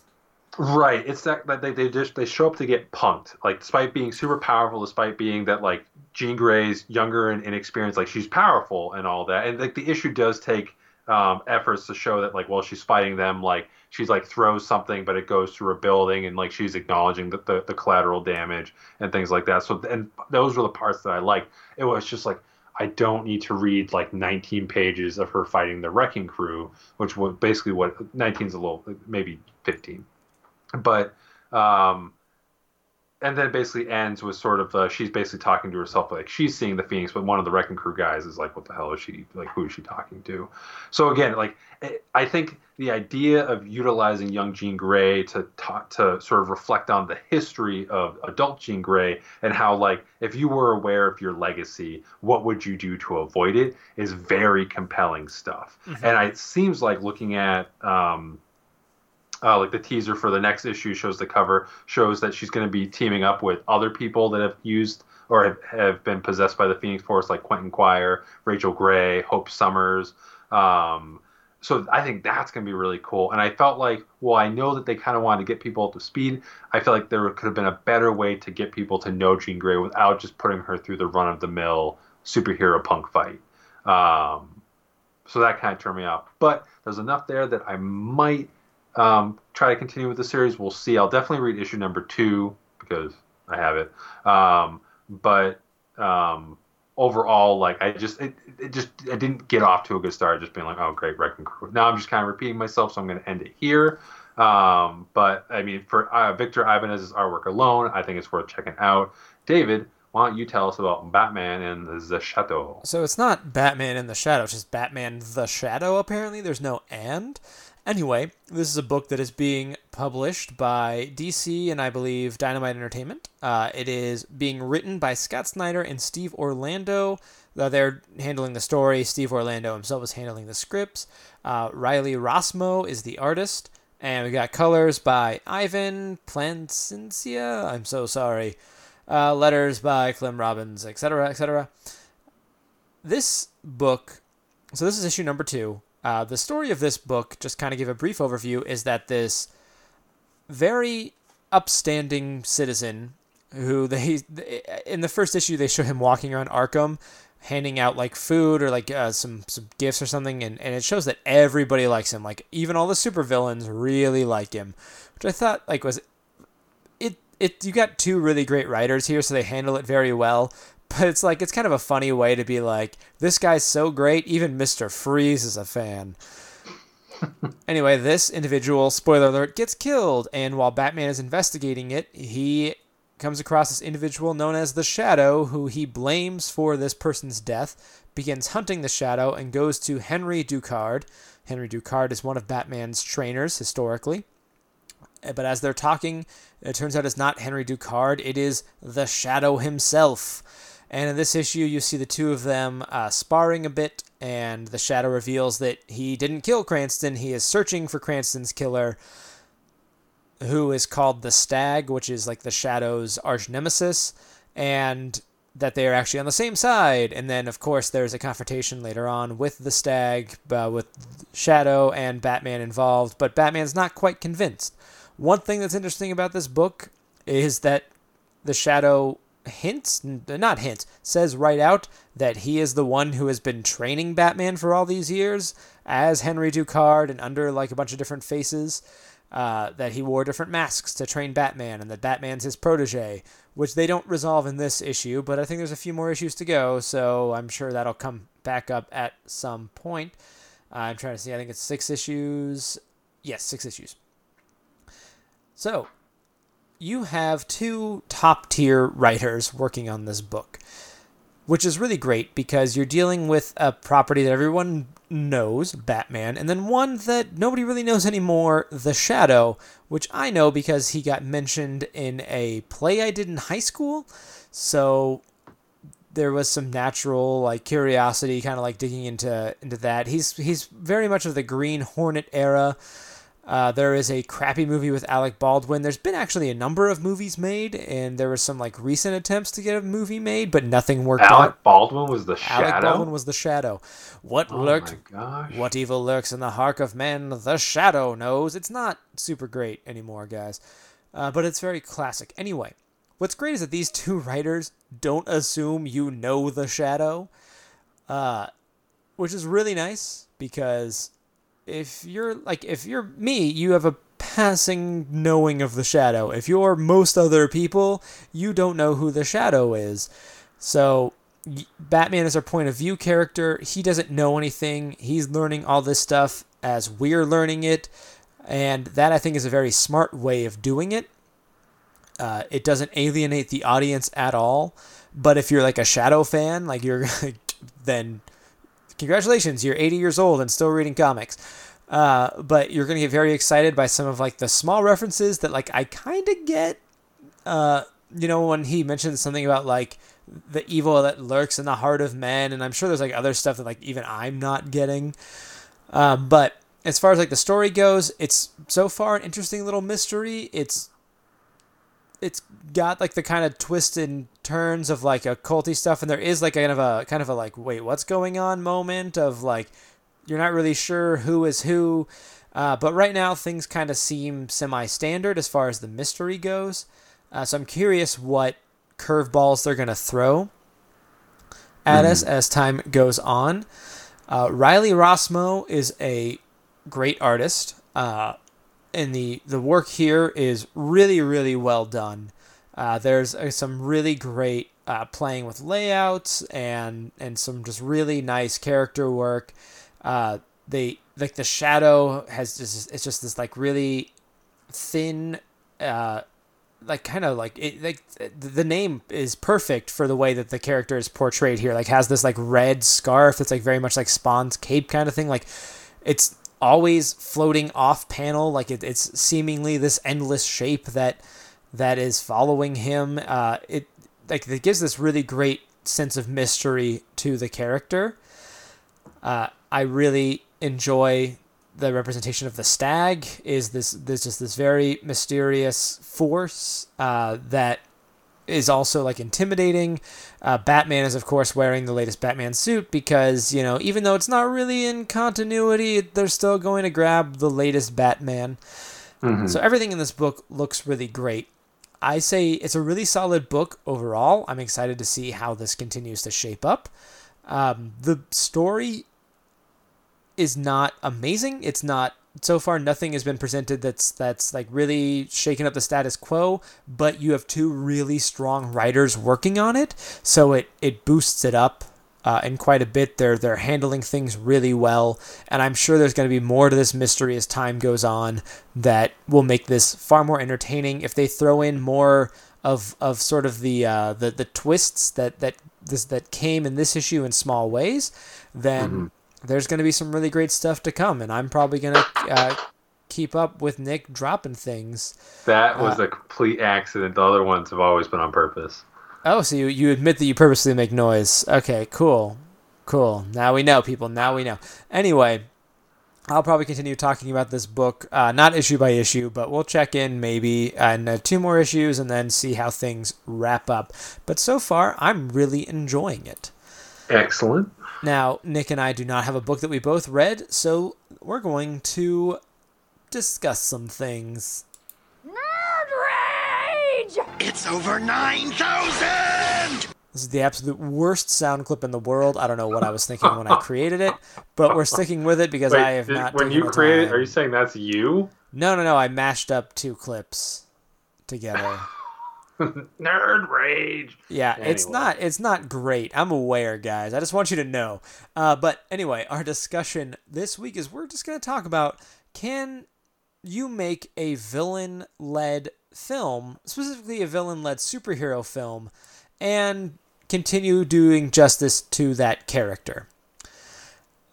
Right. It's that, that they, they just they show up to get punked. Like despite being super powerful, despite being that like Jean Grey's younger and inexperienced, like she's powerful and all that. And like the issue does take um, efforts to show that like while she's fighting them, like she's like throws something, but it goes through a building, and like she's acknowledging the, the, the collateral damage and things like that. So and those were the parts that I liked. It was just like I don't need to read like 19 pages of her fighting the wrecking crew, which was basically what 19 is a little maybe 15 but um, and then basically ends with sort of uh, she's basically talking to herself like she's seeing the phoenix but one of the wrecking crew guys is like what the hell is she like who is she talking to so again like i think the idea of utilizing young jean grey to talk to sort of reflect on the history of adult jean grey and how like if you were aware of your legacy what would you do to avoid it is very compelling stuff mm-hmm. and it seems like looking at um, uh, like the teaser for the next issue shows the cover shows that she's going to be teaming up with other people that have used or have, have been possessed by the Phoenix Force, like Quentin Quire, Rachel Grey, Hope Summers. Um, so I think that's going to be really cool. And I felt like, well, I know that they kind of wanted to get people up to speed. I feel like there could have been a better way to get people to know Jean Grey without just putting her through the run of the mill superhero punk fight. Um, so that kind of turned me off. But there's enough there that I might um, try to continue with the series. We'll see. I'll definitely read issue number two because I have it. Um, but um, overall, like I just it, it just I didn't get off to a good start. Just being like, oh great, wrecking crew. Now I'm just kind of repeating myself, so I'm going to end it here. Um, but I mean, for uh, Victor Ibanez's artwork alone, I think it's worth checking out. David, why don't you tell us about Batman and the Shadow? So it's not Batman in the Shadow, it's just Batman the Shadow, apparently. There's no and. Anyway, this is a book that is being published by DC and I believe Dynamite Entertainment. Uh, it is being written by Scott Snyder and Steve Orlando. Uh, they're handling the story. Steve Orlando himself is handling the scripts. Uh, Riley Rossmo is the artist. And we got colors by Ivan Plancencia. I'm so sorry. Uh, letters by Clem Robins, etc., etc. This book, so this is issue number two. Uh, the story of this book, just kind of give a brief overview, is that this very upstanding citizen who they in the first issue they show him walking around Arkham handing out like food or like uh, some some gifts or something and, and it shows that everybody likes him. Like even all the supervillains really like him which I thought like was it it you got two really great writers here so they handle it very well but it's like it's kind of a funny way to be like, this guy's so great, even Mister Freeze is a fan. anyway, this individual, spoiler alert, gets killed, and while Batman is investigating it, he comes across this individual known as the Shadow, who he blames for this person's death, begins hunting the Shadow, and goes to Henry Ducard. Henry Ducard is one of Batman's trainers historically. But as they're talking, it turns out it's not Henry Ducard, it is the Shadow himself. And in this issue, you see the two of them uh, sparring a bit, and the Shadow reveals that he didn't kill Cranston. He is searching for Cranston's killer, who is called the Stag, which is like the Shadow's arch nemesis, and that they are actually on the same side. And then, of course, there's a confrontation later on with the Stag, uh, with Shadow and Batman involved, but Batman's not quite convinced. One thing that's interesting about this book is that the Shadow hints, not hints, says right out that he is the one who has been training Batman for all these years as Henry Ducard and under like a bunch of different faces. Uh, that he wore different masks to train Batman and that Batman's his protege, which they don't resolve in this issue, but I think there's a few more issues to go, so I'm sure that'll come back up at some point. Uh, I'm trying to see, I think it's six issues. Yes, six issues. So, you have two top tier writers working on this book, which is really great because you're dealing with a property that everyone knows, Batman, and then one that nobody really knows anymore, The Shadow, which I know because he got mentioned in a play I did in high school. So there was some natural like curiosity kind of like digging into into that. He's he's very much of the Green Hornet era. Uh, there is a crappy movie with Alec Baldwin. There's been actually a number of movies made, and there were some like recent attempts to get a movie made, but nothing worked Alec out. Baldwin was the shadow. Alec Baldwin was the shadow. What oh lurked? What evil lurks in the heart of man? The shadow knows. It's not super great anymore, guys, uh, but it's very classic. Anyway, what's great is that these two writers don't assume you know the shadow, uh, which is really nice because if you're like if you're me, you have a passing knowing of the shadow. If you're most other people, you don't know who the shadow is. So Batman is our point of view character. He doesn't know anything. He's learning all this stuff as we're learning it, and that I think is a very smart way of doing it. Uh, it doesn't alienate the audience at all. But if you're like a Shadow fan, like you're, then congratulations, you're 80 years old and still reading comics. Uh, but you're gonna get very excited by some of like the small references that like I kind of get. Uh, you know when he mentions something about like the evil that lurks in the heart of men, and I'm sure there's like other stuff that like even I'm not getting. Um, but as far as like the story goes, it's so far an interesting little mystery. It's it's got like the kind of twists and turns of like occulty stuff, and there is like kind of a kind of a like wait what's going on moment of like you're not really sure who is who. Uh, but right now things kind of seem semi-standard as far as the mystery goes. Uh, so I'm curious what curveballs they're gonna throw at us as time goes on. Uh, Riley Rossmo is a great artist. Uh, and the the work here is really really well done. Uh, there's uh, some really great uh, playing with layouts and and some just really nice character work. Uh, they like the shadow has just it's just this like really thin uh like kind of like it like the name is perfect for the way that the character is portrayed here like has this like red scarf that's like very much like spawn's cape kind of thing like it's always floating off panel like it, it's seemingly this endless shape that that is following him. Uh it like it gives this really great sense of mystery to the character. Uh i really enjoy the representation of the stag is this this just this very mysterious force uh, that is also like intimidating. Uh, Batman is of course wearing the latest Batman suit because you know even though it's not really in continuity, they're still going to grab the latest Batman. So everything in this book looks really great. I say it's a really solid book overall. I'm excited to see how this continues to shape up. Um, the story is not amazing. It's not so far nothing has been presented that's that's like really shaken up the status quo, but you have two really strong writers working on it, so it it boosts it up uh, in quite a bit. They're they're handling things really well, and I'm sure there's going to be more to this mystery as time goes on that will make this far more entertaining. If they throw in more of of sort of the uh, the the twists that that this that came in this issue in small ways, then there's going to be some really great stuff to come, and I'm probably going to uh, keep up with Nick dropping things. That was a complete accident. The other ones have always been on purpose. Oh, so you, you admit that you purposely make noise. Okay, cool. Cool. Now we know, people. Now we know. Anyway, I'll probably continue talking about this book, uh, not issue by issue, but we'll check in maybe on uh, two more issues and then see how things wrap up. But so far, I'm really enjoying it. Excellent. Now, Nick and I do not have a book that we both read, so we're going to discuss some things. It's over 9,000! This is the absolute worst sound clip in the world. I don't know what I was thinking when I created it, but we're sticking with it because Wait, I have did- not. when taken you created, time. are you saying that's you? No, no, no. I mashed up two clips together. Nerd rage. Yeah, it's not it's not great. I'm aware, guys. I just want you to know. Uh, but anyway, our discussion this week is we're just going to talk about can you make a villain-led film, specifically a villain led superhero film, and continue doing justice to that character.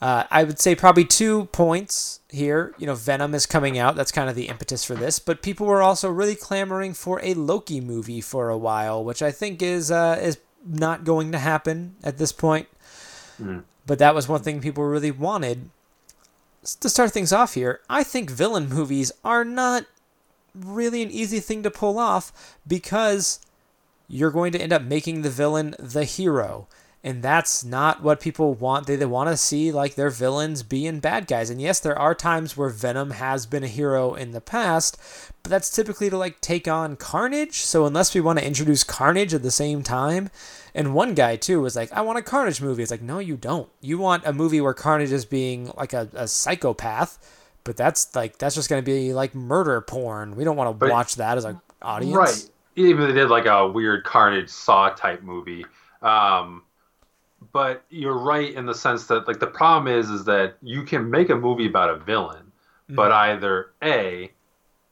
Uh, I would say probably two points here. You know, Venom is coming out. That's kind of the impetus for this. But people were also really clamoring for a Loki movie for a while, which I think is uh, is not going to happen at this point. Mm. But that was one thing people really wanted. To start things off here, I think villain movies are not really an easy thing to pull off because you're going to end up making the villain the hero and that's not what people want. They, they want to see like their villains being bad guys. And yes there are times where venom has been a hero in the past but that's typically to like take on carnage. So unless we want to introduce carnage at the same time and one guy too was like i want a carnage movie. It's like no you don't. You want a movie where carnage is being like a, a psychopath but that's like that's just going to be like murder porn. We don't want to watch that as an audience. Right. Even they did like a weird Carnage Saw type movie. Um, but you're right in the sense that like the problem is is that you can make a movie about a villain, but either a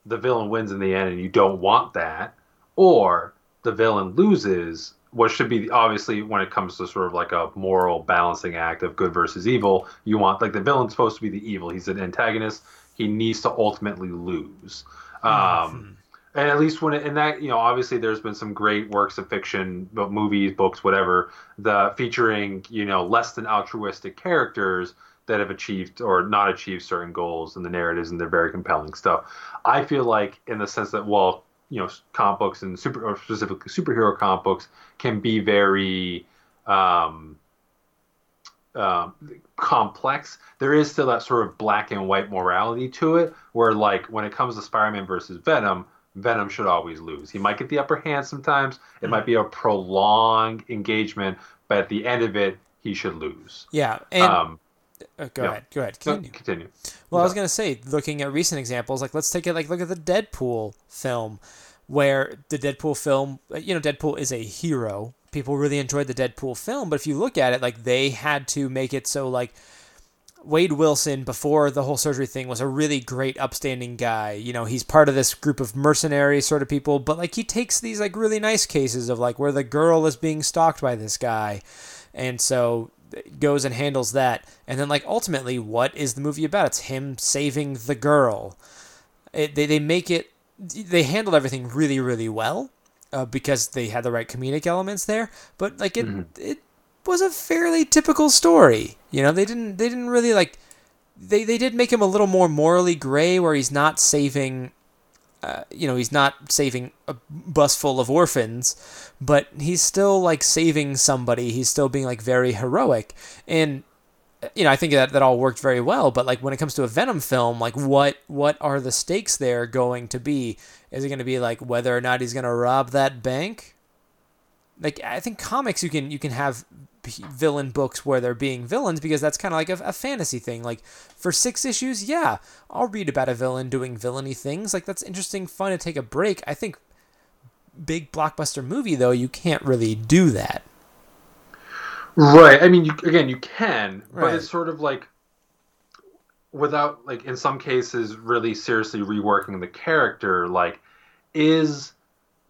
the villain wins in the end and you don't want that, or the villain loses. What should be obviously when it comes to sort of like a moral balancing act of good versus evil, you want like the villain's supposed to be the evil. He's an antagonist. He needs to ultimately lose. Um, and at least when it, and that you know obviously there's been some great works of fiction but movies books whatever the featuring you know less than altruistic characters that have achieved or not achieved certain goals in the narratives and they're very compelling stuff. I feel like in the sense that well you know comic books and super or specifically superhero comic books can be very um um, complex, there is still that sort of black and white morality to it, where like when it comes to Spider-Man versus Venom, Venom should always lose. He might get the upper hand sometimes. It might be a prolonged engagement, but at the end of it, he should lose. yeah and um, uh, go yeah. ahead go ahead continue. continue. Well, I was gonna say, looking at recent examples, like let's take it like look at the Deadpool film, where the Deadpool film, uh, you know, Deadpool is a hero. People really enjoyed the Deadpool film, but if you look at it, like they had to make it so like Wade Wilson before the whole surgery thing was a really great upstanding guy. You know, he's part of this group of mercenary sort of people, but like he takes these like really nice cases of like where the girl is being stalked by this guy. And so goes and handles that. And then like ultimately what is the movie about? It's him saving the girl. It, they they make it they handled everything really really well. Uh, because they had the right comedic elements there, but like it, it was a fairly typical story. You know, they didn't they didn't really like they they did make him a little more morally gray where he's not saving uh, you know, he's not saving a bus full of orphans, but he's still like saving somebody. He's still being like very heroic. And uh, you know, I think that that all worked very well, but like when it comes to a Venom film, like what what are the stakes there going to be? Is it going to be like whether or not he's going to rob that bank? like I think comics you can you can have villain books where they're being villains because that's kind of like a, a fantasy thing. Like for six issues, yeah, I'll read about a villain doing villainy things. Like that's interesting, fun to take a break. I think big blockbuster movie though, you can't really do that. Right. I mean, you, again, you can, but it's sort of like without, like, in some cases, really seriously reworking the character. Like, is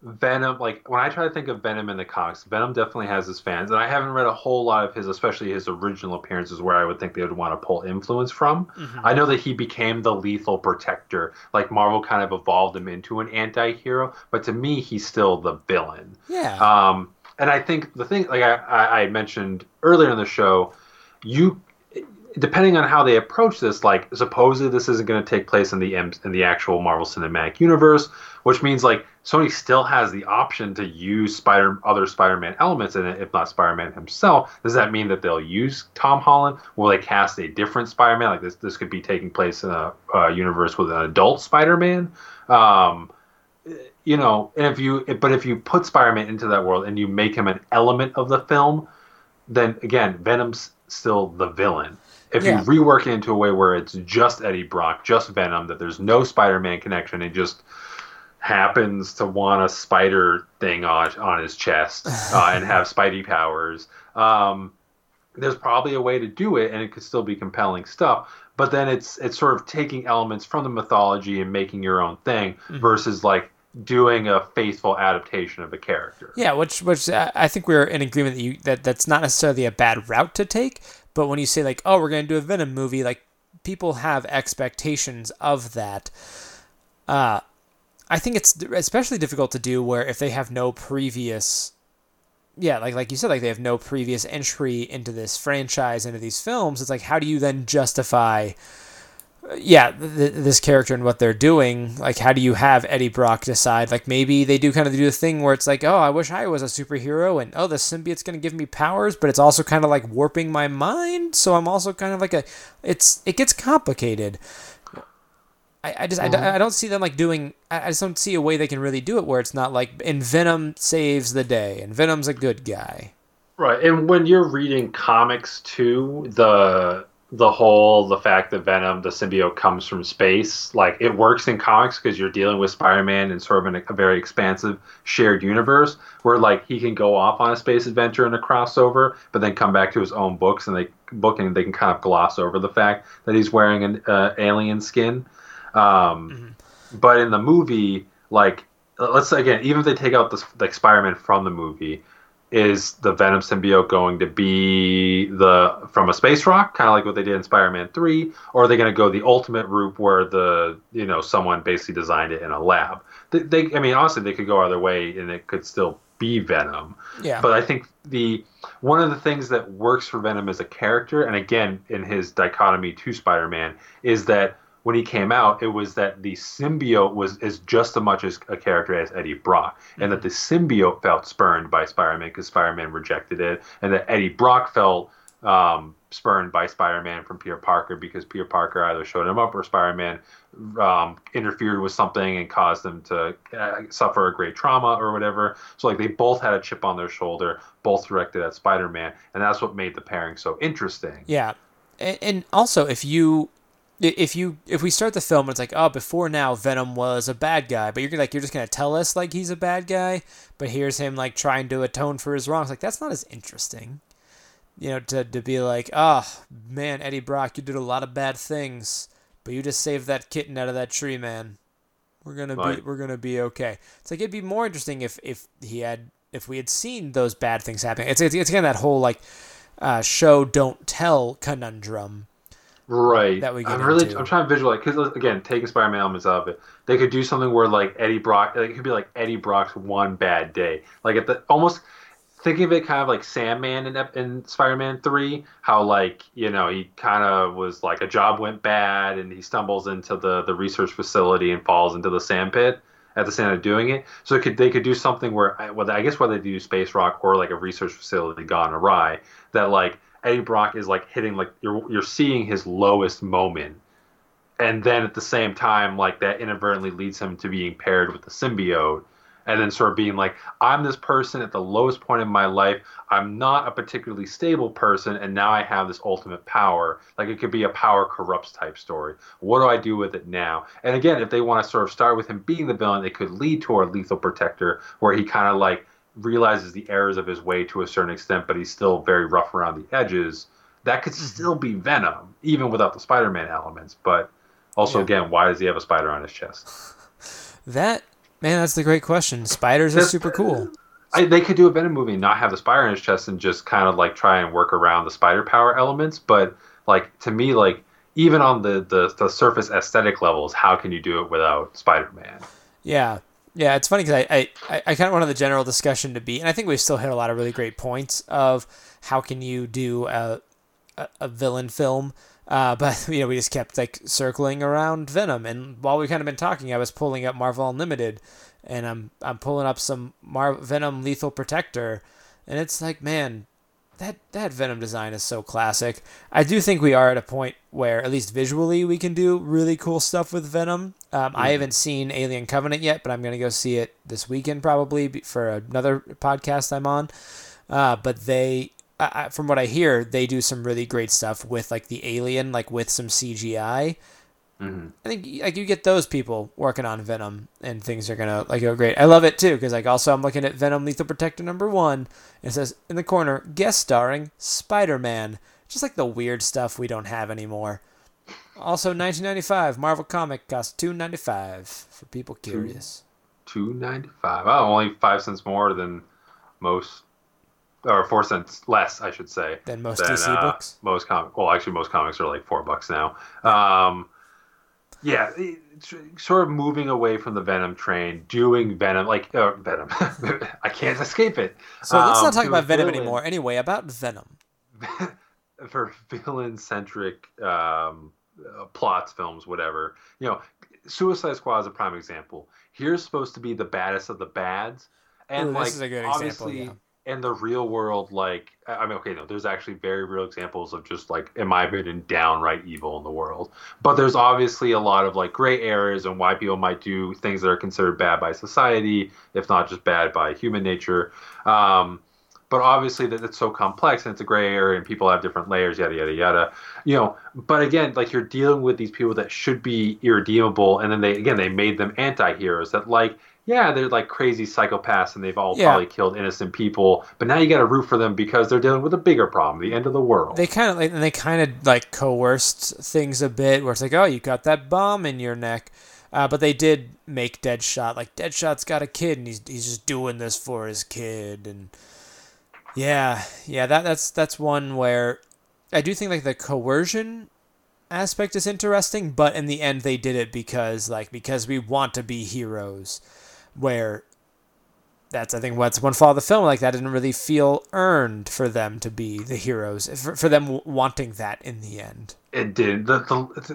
Venom like when I try to think of Venom in the comics? Venom definitely has his fans, and I haven't read a whole lot of his, especially his original appearances, where I would think they would want to pull influence from. I know that he became the lethal protector. Like Marvel kind of evolved him into an anti-hero, but to me, he's still the villain. Yeah. Um, and I think the thing, like I, I I mentioned earlier in the show, you, depending on how they approach this, like supposedly this isn't going to take place in the in the actual Marvel Cinematic Universe, which means like Sony still has the option to use Spider other Spider-Man elements in it, if not Spider-Man himself. Does that mean that they'll use Tom Holland? Will they cast a different Spider-Man? Like this, this could be taking place in a, a universe with an adult Spider-Man. Um, you know, and if you but if you put Spider-Man into that world and you make him an element of the film, then again, Venom's still the villain. If Yeah. you rework it into a way where it's just Eddie Brock, just Venom, that there's no Spider-Man connection, and just happens to want a spider thing on on his chest uh, and have Spidey powers. Um, there's probably a way to do it, and it could still be compelling stuff. But then it's it's sort of taking elements from the mythology and making your own thing versus like doing a faithful adaptation of a character. Yeah, which which uh, I think we're in agreement that you that that's not necessarily a bad route to take. But when you say like, oh, we're gonna do a Venom movie, like people have expectations of that. Uh, I think it's especially difficult to do where if they have no previous, yeah, like like you said, like they have no previous entry into this franchise, into these films. It's like how do you then justify? Yeah, th- this character and what they're doing, like how do you have Eddie Brock decide? Like maybe they do kind of do the thing where it's like, oh, I wish I was a superhero, and oh, the symbiote's gonna give me powers, but it's also kind of like warping my mind. So I'm also kind of like a, it's it gets complicated. I, I just I, mm-hmm. I don't see them like doing I just don't see a way they can really do it where it's not like and Venom saves the day and Venom's a good guy. Right, and when you're reading comics too, the the whole the fact that Venom the symbiote comes from space like it works in comics because you're dealing with Spider-Man in sort of an, a very expansive shared universe where like he can go off on a space adventure in a crossover but then come back to his own books and they book and they can kind of gloss over the fact that he's wearing an uh, alien skin um, mm-hmm. but in the movie like let's say again even if they take out the like Spider-Man from the movie is the Venom symbiote going to be the from a space rock, kind of like what they did in Spider-Man Three, or are they going to go the ultimate route where the you know someone basically designed it in a lab? They, they, I mean, honestly, they could go either way, and it could still be Venom. Yeah. But I think the one of the things that works for Venom as a character, and again in his dichotomy to Spider-Man, is that when he came out, it was that the symbiote was is just as much as a character as Eddie Brock, mm-hmm. and that the symbiote felt spurned by Spider-Man because Spider-Man rejected it, and that Eddie Brock felt um, spurned by Spider-Man from Peter Parker because Peter Parker either showed him up or Spider-Man um, interfered with something and caused them to uh, suffer a great trauma or whatever. So like they both had a chip on their shoulder, both directed at Spider-Man, and that's what made the pairing so interesting. Yeah, and, and also if you if you if we start the film it's like oh before now venom was a bad guy but you're like you're just gonna tell us like he's a bad guy but here's him like trying to atone for his wrongs. Like that's not as interesting you know to, to be like oh man eddie brock you did a lot of bad things but you just saved that kitten out of that tree man. We're gonna right. be we're gonna be okay. It's like it'd be more interesting if if he had if we had seen those bad things happening it's it's, it's again that whole like uh, show don't tell conundrum Right. That we get I'm really into. I'm trying to visualize because again, taking Spider-Man elements out of it, they could do something where like Eddie Brock, like, it could be like Eddie Brock's one bad day, like at the almost thinking of it kind of like Sandman in, in Spider-Man Three, how like you know he kind of was like a job went bad and he stumbles into the the research facility and falls into the sand pit at the same time doing it. So it could they could do something where well I guess whether they do space rock or like a research facility gone awry that like Eddie Brock is like hitting like you're you're seeing his lowest moment, and then at the same time like that inadvertently leads him to being paired with the symbiote, and then sort of being like I'm this person at the lowest point in my life. I'm not a particularly stable person, and now I have this ultimate power. Like it could be a power corrupts type story. What do I do with it now? And again, if they want to sort of start with him being the villain, it could lead to a lethal protector where he kind of like realizes the errors of his way to a certain extent, but he's still very rough around the edges. That could mm-hmm. still be Venom, even without the Spider-Man elements. But also, yeah. again, why does he have a spider on his chest? That man, that's the great question. Spiders that's, are super cool. I, they could do a Venom movie, not have the spider on his chest, and just kind of like try and work around the spider power elements. But like to me, like even on the the, the surface aesthetic levels, how can you do it without Spider-Man? Yeah, yeah, it's funny because I, I, I kind of wanted the general discussion to be, and I think we've still hit a lot of really great points of how can you do a, a, a villain film. Uh, but you know, we just kept like circling around Venom, and while we kind of been talking, I was pulling up Marvel Unlimited, and I'm I'm pulling up some Mar- Venom Lethal Protector, and it's like, man, that that Venom design is so classic. I do think we are at a point where, at least visually, we can do really cool stuff with Venom. Um, I haven't seen Alien Covenant yet, but I'm gonna go see it this weekend probably for another podcast I'm on. Uh, but they, I, from what I hear, they do some really great stuff with like the alien, like with some CGI. Mm-hmm. I think like you get those people working on Venom, and things are gonna like go great. I love it too because like also I'm looking at Venom Lethal Protector number one. And it says in the corner guest starring Spider Man, just like the weird stuff we don't have anymore. Also, 1995 Marvel comic cost 2.95 for people curious. two ninety five. Oh, only five cents more than most, or four cents less, I should say, Than most DC books? Most comic. Well, actually, most comics are like four bucks now. Um, yeah, sort of moving away from the Venom train, doing Venom like uh, Venom. I can't escape it. So let's Um, not talk about Venom villain- anymore. Anyway, about Venom. for villain centric um, uh, plots, films, whatever. You know, Suicide Squad is a prime example. Here's supposed to be the baddest of the bads, and Ooh, this like is a good example, obviously yeah. In the real world, like I mean, okay, no, there's actually very real examples of just like, in my opinion, downright evil in the world. But there's obviously a lot of like gray areas and why people might do things that are considered bad by society, if not just bad by human nature. Um, but obviously that it's so complex and it's a gray area and people have different layers yada yada yada you know but again like you're dealing with these people that should be irredeemable and then they again they made them anti-heroes that like yeah they're like crazy psychopaths and they've all Yeah. probably killed innocent people but now you got to root for them because they're dealing with a bigger problem the end of the world They kind of like, and they kind of like coerced things a bit, where it's like, oh, you got that bomb in your neck. Uh, but they did make Deadshot like Deadshot's got a kid and he's he's just doing this for his kid and yeah yeah that that's that's one where I do think like the coercion aspect is interesting, but in the end they did it because like because we want to be heroes, where that's I think what's one flaw of the film like that didn't really feel earned for them to be the heroes for, for them wanting that in the end. It did. The,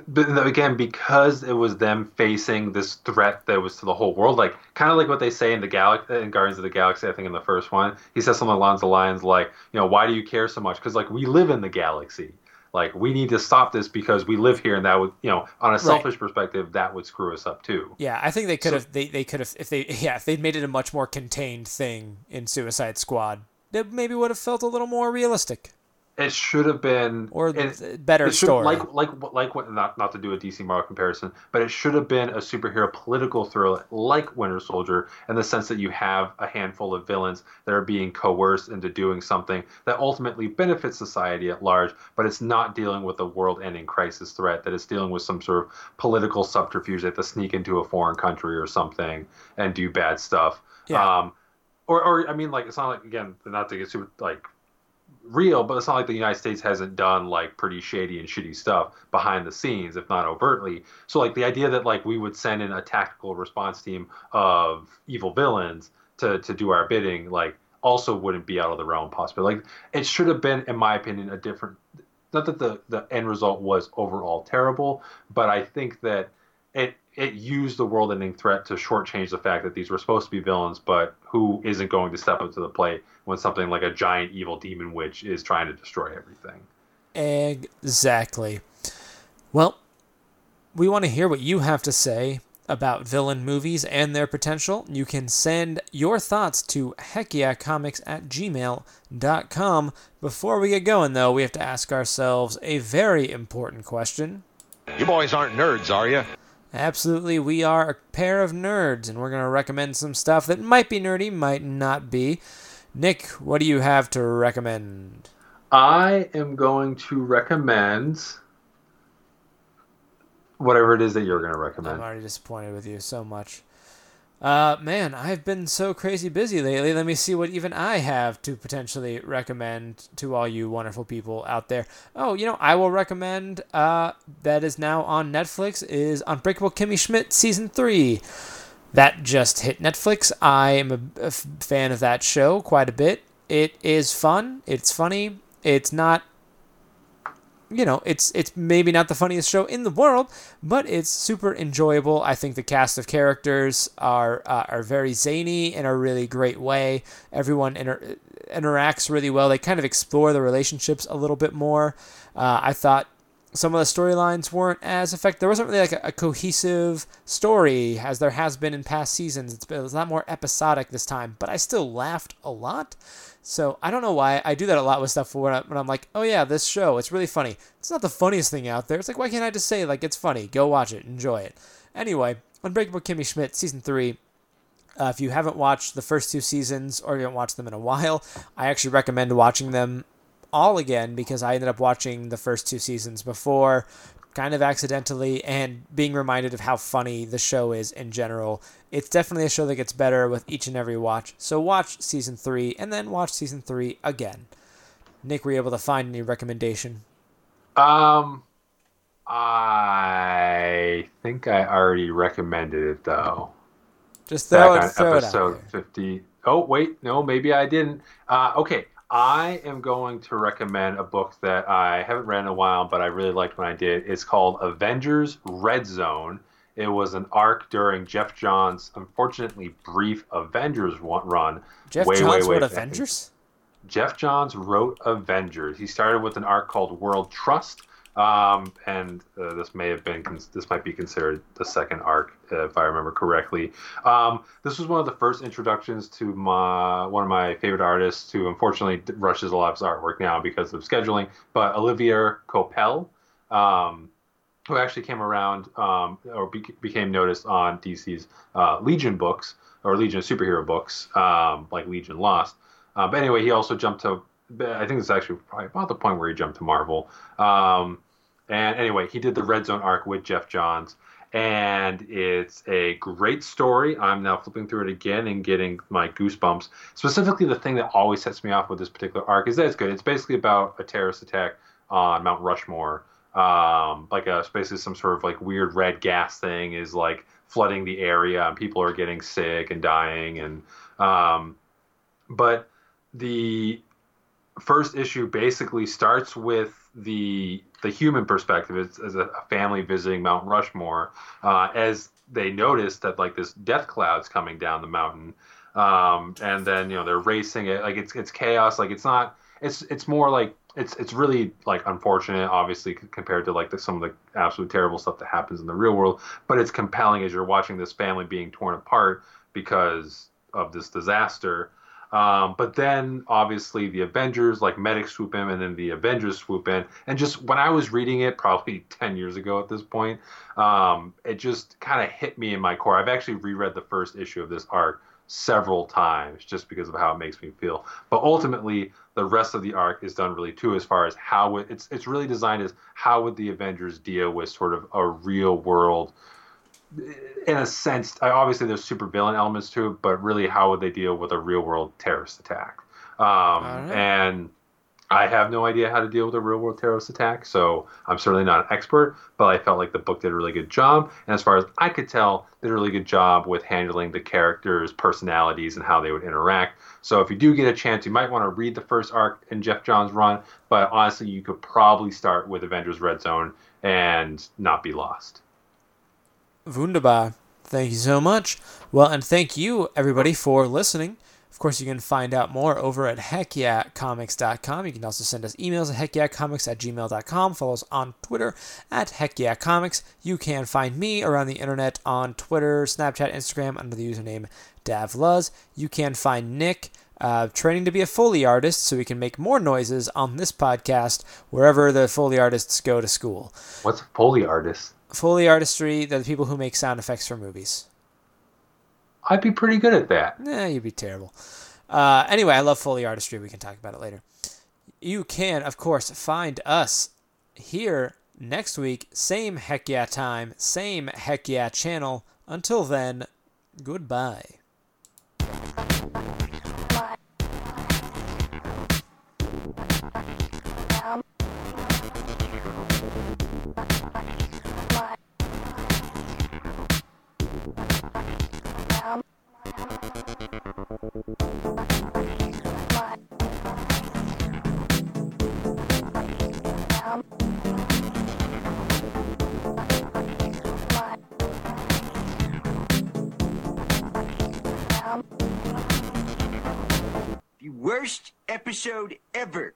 the, again, because it was them facing this threat that was to the whole world, like kind of like what they say in the Galaxy, in Guardians of the Galaxy. I think in the first one, he says something along the lines like, you know, why do you care so much? Because like we live in the galaxy. Like we need to stop this because we live here, and that would, you know, on a selfish perspective, that would screw us up too. Yeah, I think they could So- have they, they could have if they yeah if they'd made it a much more contained thing in Suicide Squad, it maybe would have felt a little more realistic It should have been or th- better it story. Like like like what not not to do a DC Marvel comparison, but it should have been a superhero political thriller like Winter Soldier in the sense that you have a handful of villains that are being coerced into doing something that ultimately benefits society at large, but it's not dealing with a world-ending crisis threat. That it's dealing with some sort of political subterfuge. They have to sneak into a foreign country or something and do bad stuff. Yeah. Um, or, or I mean, like it's not like again, not to get super like real, but it's not like the United States hasn't done like pretty shady and shitty stuff behind the scenes, if not overtly. So like the idea that like we would send in a tactical response team of evil villains to to do our bidding, like also wouldn't be out of the realm possible. Like it should have been, in my opinion, a different. Not that the the end result was overall terrible, but I think that it it used the world-ending threat to shortchange the fact that these were supposed to be villains, but who isn't going to step up to the plate when something like a giant evil demon witch is trying to destroy everything? Exactly. Well, we want to hear what you have to say about villain movies and their potential. You can send your thoughts to heckyeahcomics at gmail.com. Before we get going, though, we have to ask ourselves a very important question. You boys aren't nerds, are you? Absolutely, we are a pair of nerds, and we're going to recommend some stuff that might be nerdy, might not be. Nick, what do you have to recommend? I am going to recommend whatever it is that you're going to recommend. I'm already disappointed with you so much. Uh, man, I've been so crazy busy lately. Let me see what even I have to potentially recommend to all you wonderful people out there. Oh, you know, I will recommend uh, that is now on Netflix is Unbreakable Kimmy Schmidt season three. That just hit Netflix. I am a, a fan of that show quite a bit. It is fun. It's funny. It's not you know, it's it's maybe not the funniest show in the world, but it's super enjoyable. I think the cast of characters are uh, are very zany in a really great way. Everyone inter- interacts really well. They kind of explore the relationships a little bit more. Uh, I thought some of the storylines weren't as effective. There wasn't really like a, a cohesive story as there has been in past seasons. It's been, a lot more episodic this time, but I still laughed a lot. So I don't know why I do that a lot with stuff when, I, when I'm like, oh yeah, this show, it's really funny. It's not the funniest thing out there. It's like, why can't I just say like it's funny? Go watch it, enjoy it. Anyway, Unbreakable Kimmy Schmidt season three. Uh, if you haven't watched the first two seasons or you haven't watched them in a while, I actually recommend watching them all again because I ended up watching the first two seasons before kind of accidentally and being reminded of how funny the show is in general. It's definitely a show that gets better with each and every watch. So watch season three and then watch season three again. Nick, were you able to find any recommendation? Um, I think I already recommended it though. Just throw Back it, on throw it episode there. 50. Oh, wait, no, maybe I didn't. Uh, okay, I am going to recommend a book that I haven't read in a while, but I really liked when I did. It's called Avengers Red Zone. It was an arc during Geoff Johns' unfortunately brief Avengers run. Geoff way, Johns way, way wrote Avengers? Geoff Johns wrote Avengers. He started with an arc called World Trust, um, and uh, this may have been cons- this might be considered the second arc uh, if I remember correctly. Um, this was one of the first introductions to my one of my favorite artists, who unfortunately rushes a lot of his artwork now because of scheduling. But Olivier Coipel. Um, who actually came around um, or be- became noticed on DC's uh, Legion books or Legion of superhero books, um, like Legion Lost. Uh, but anyway, he also jumped to. I think it's actually probably about the point where he jumped to Marvel. Um, and anyway, he did the Red Zone arc with Geoff Johns, and it's a great story. I'm now flipping through it again and getting my goosebumps. Specifically, the thing that always sets me off with this particular arc is that it's good. It's basically about a terrorist attack on Mount Rushmore. Um, like a basically some sort of like weird red gas thing is like flooding the area, and people are getting sick and dying, and um, but the first issue basically starts with the the human perspective as a, a family visiting Mount Rushmore uh, as they notice that like this death cloud's coming down the mountain um, and then you know they're racing it. Like it's it's chaos. Like it's not it's it's more like it's it's really like unfortunate obviously compared to like the, some of the absolute terrible stuff that happens in the real world but it's compelling as you're watching this family being torn apart because of this disaster um, but then obviously the Avengers, like medics swoop in, and then the Avengers swoop in. And just when I was reading it, probably 10 years ago at this point, um, it just kind of hit me in my core. I've actually reread the first issue of this arc several times just because of how it makes me feel. But ultimately, the rest of the arc is done really too, as far as how it, it's it's really designed as how would the Avengers deal with sort of a real world in a sense, obviously there's super villain elements to it, but really, how would they deal with a real world terrorist attack? Um, right. And I have no idea how to deal with a real world terrorist attack, so I'm certainly not an expert, but I felt like the book did a really good job. And as far as I could tell, did a really good job with handling the characters' personalities and how they would interact. So if you do get a chance, you might want to read the first arc in Geoff Johns' run, but honestly, you could probably start with Avengers Red Zone and not be lost. Wunderbar. Thank you so much. Well, and thank you, everybody, for listening. Of course, you can find out more over at heckyeahcomics.com. You can also send us emails at heckyeahcomics at gmail.com. Follow us on Twitter at heckyeahcomics. You can find me around the internet on Twitter, Snapchat, Instagram under the username davluz. You can find Nick uh, training to be a Foley artist so we can make more noises on this podcast wherever the Foley artists go to school. What's a Foley artist? Foley artistry, they're the people who make sound effects for movies. I'd be pretty good at that. Eh, you'd be terrible. Uh, anyway, I love Foley artistry. We can talk about it later. You can, of course, find us here next week. Same heck yeah time, same heck yeah channel. Until then, goodbye. Worst episode ever.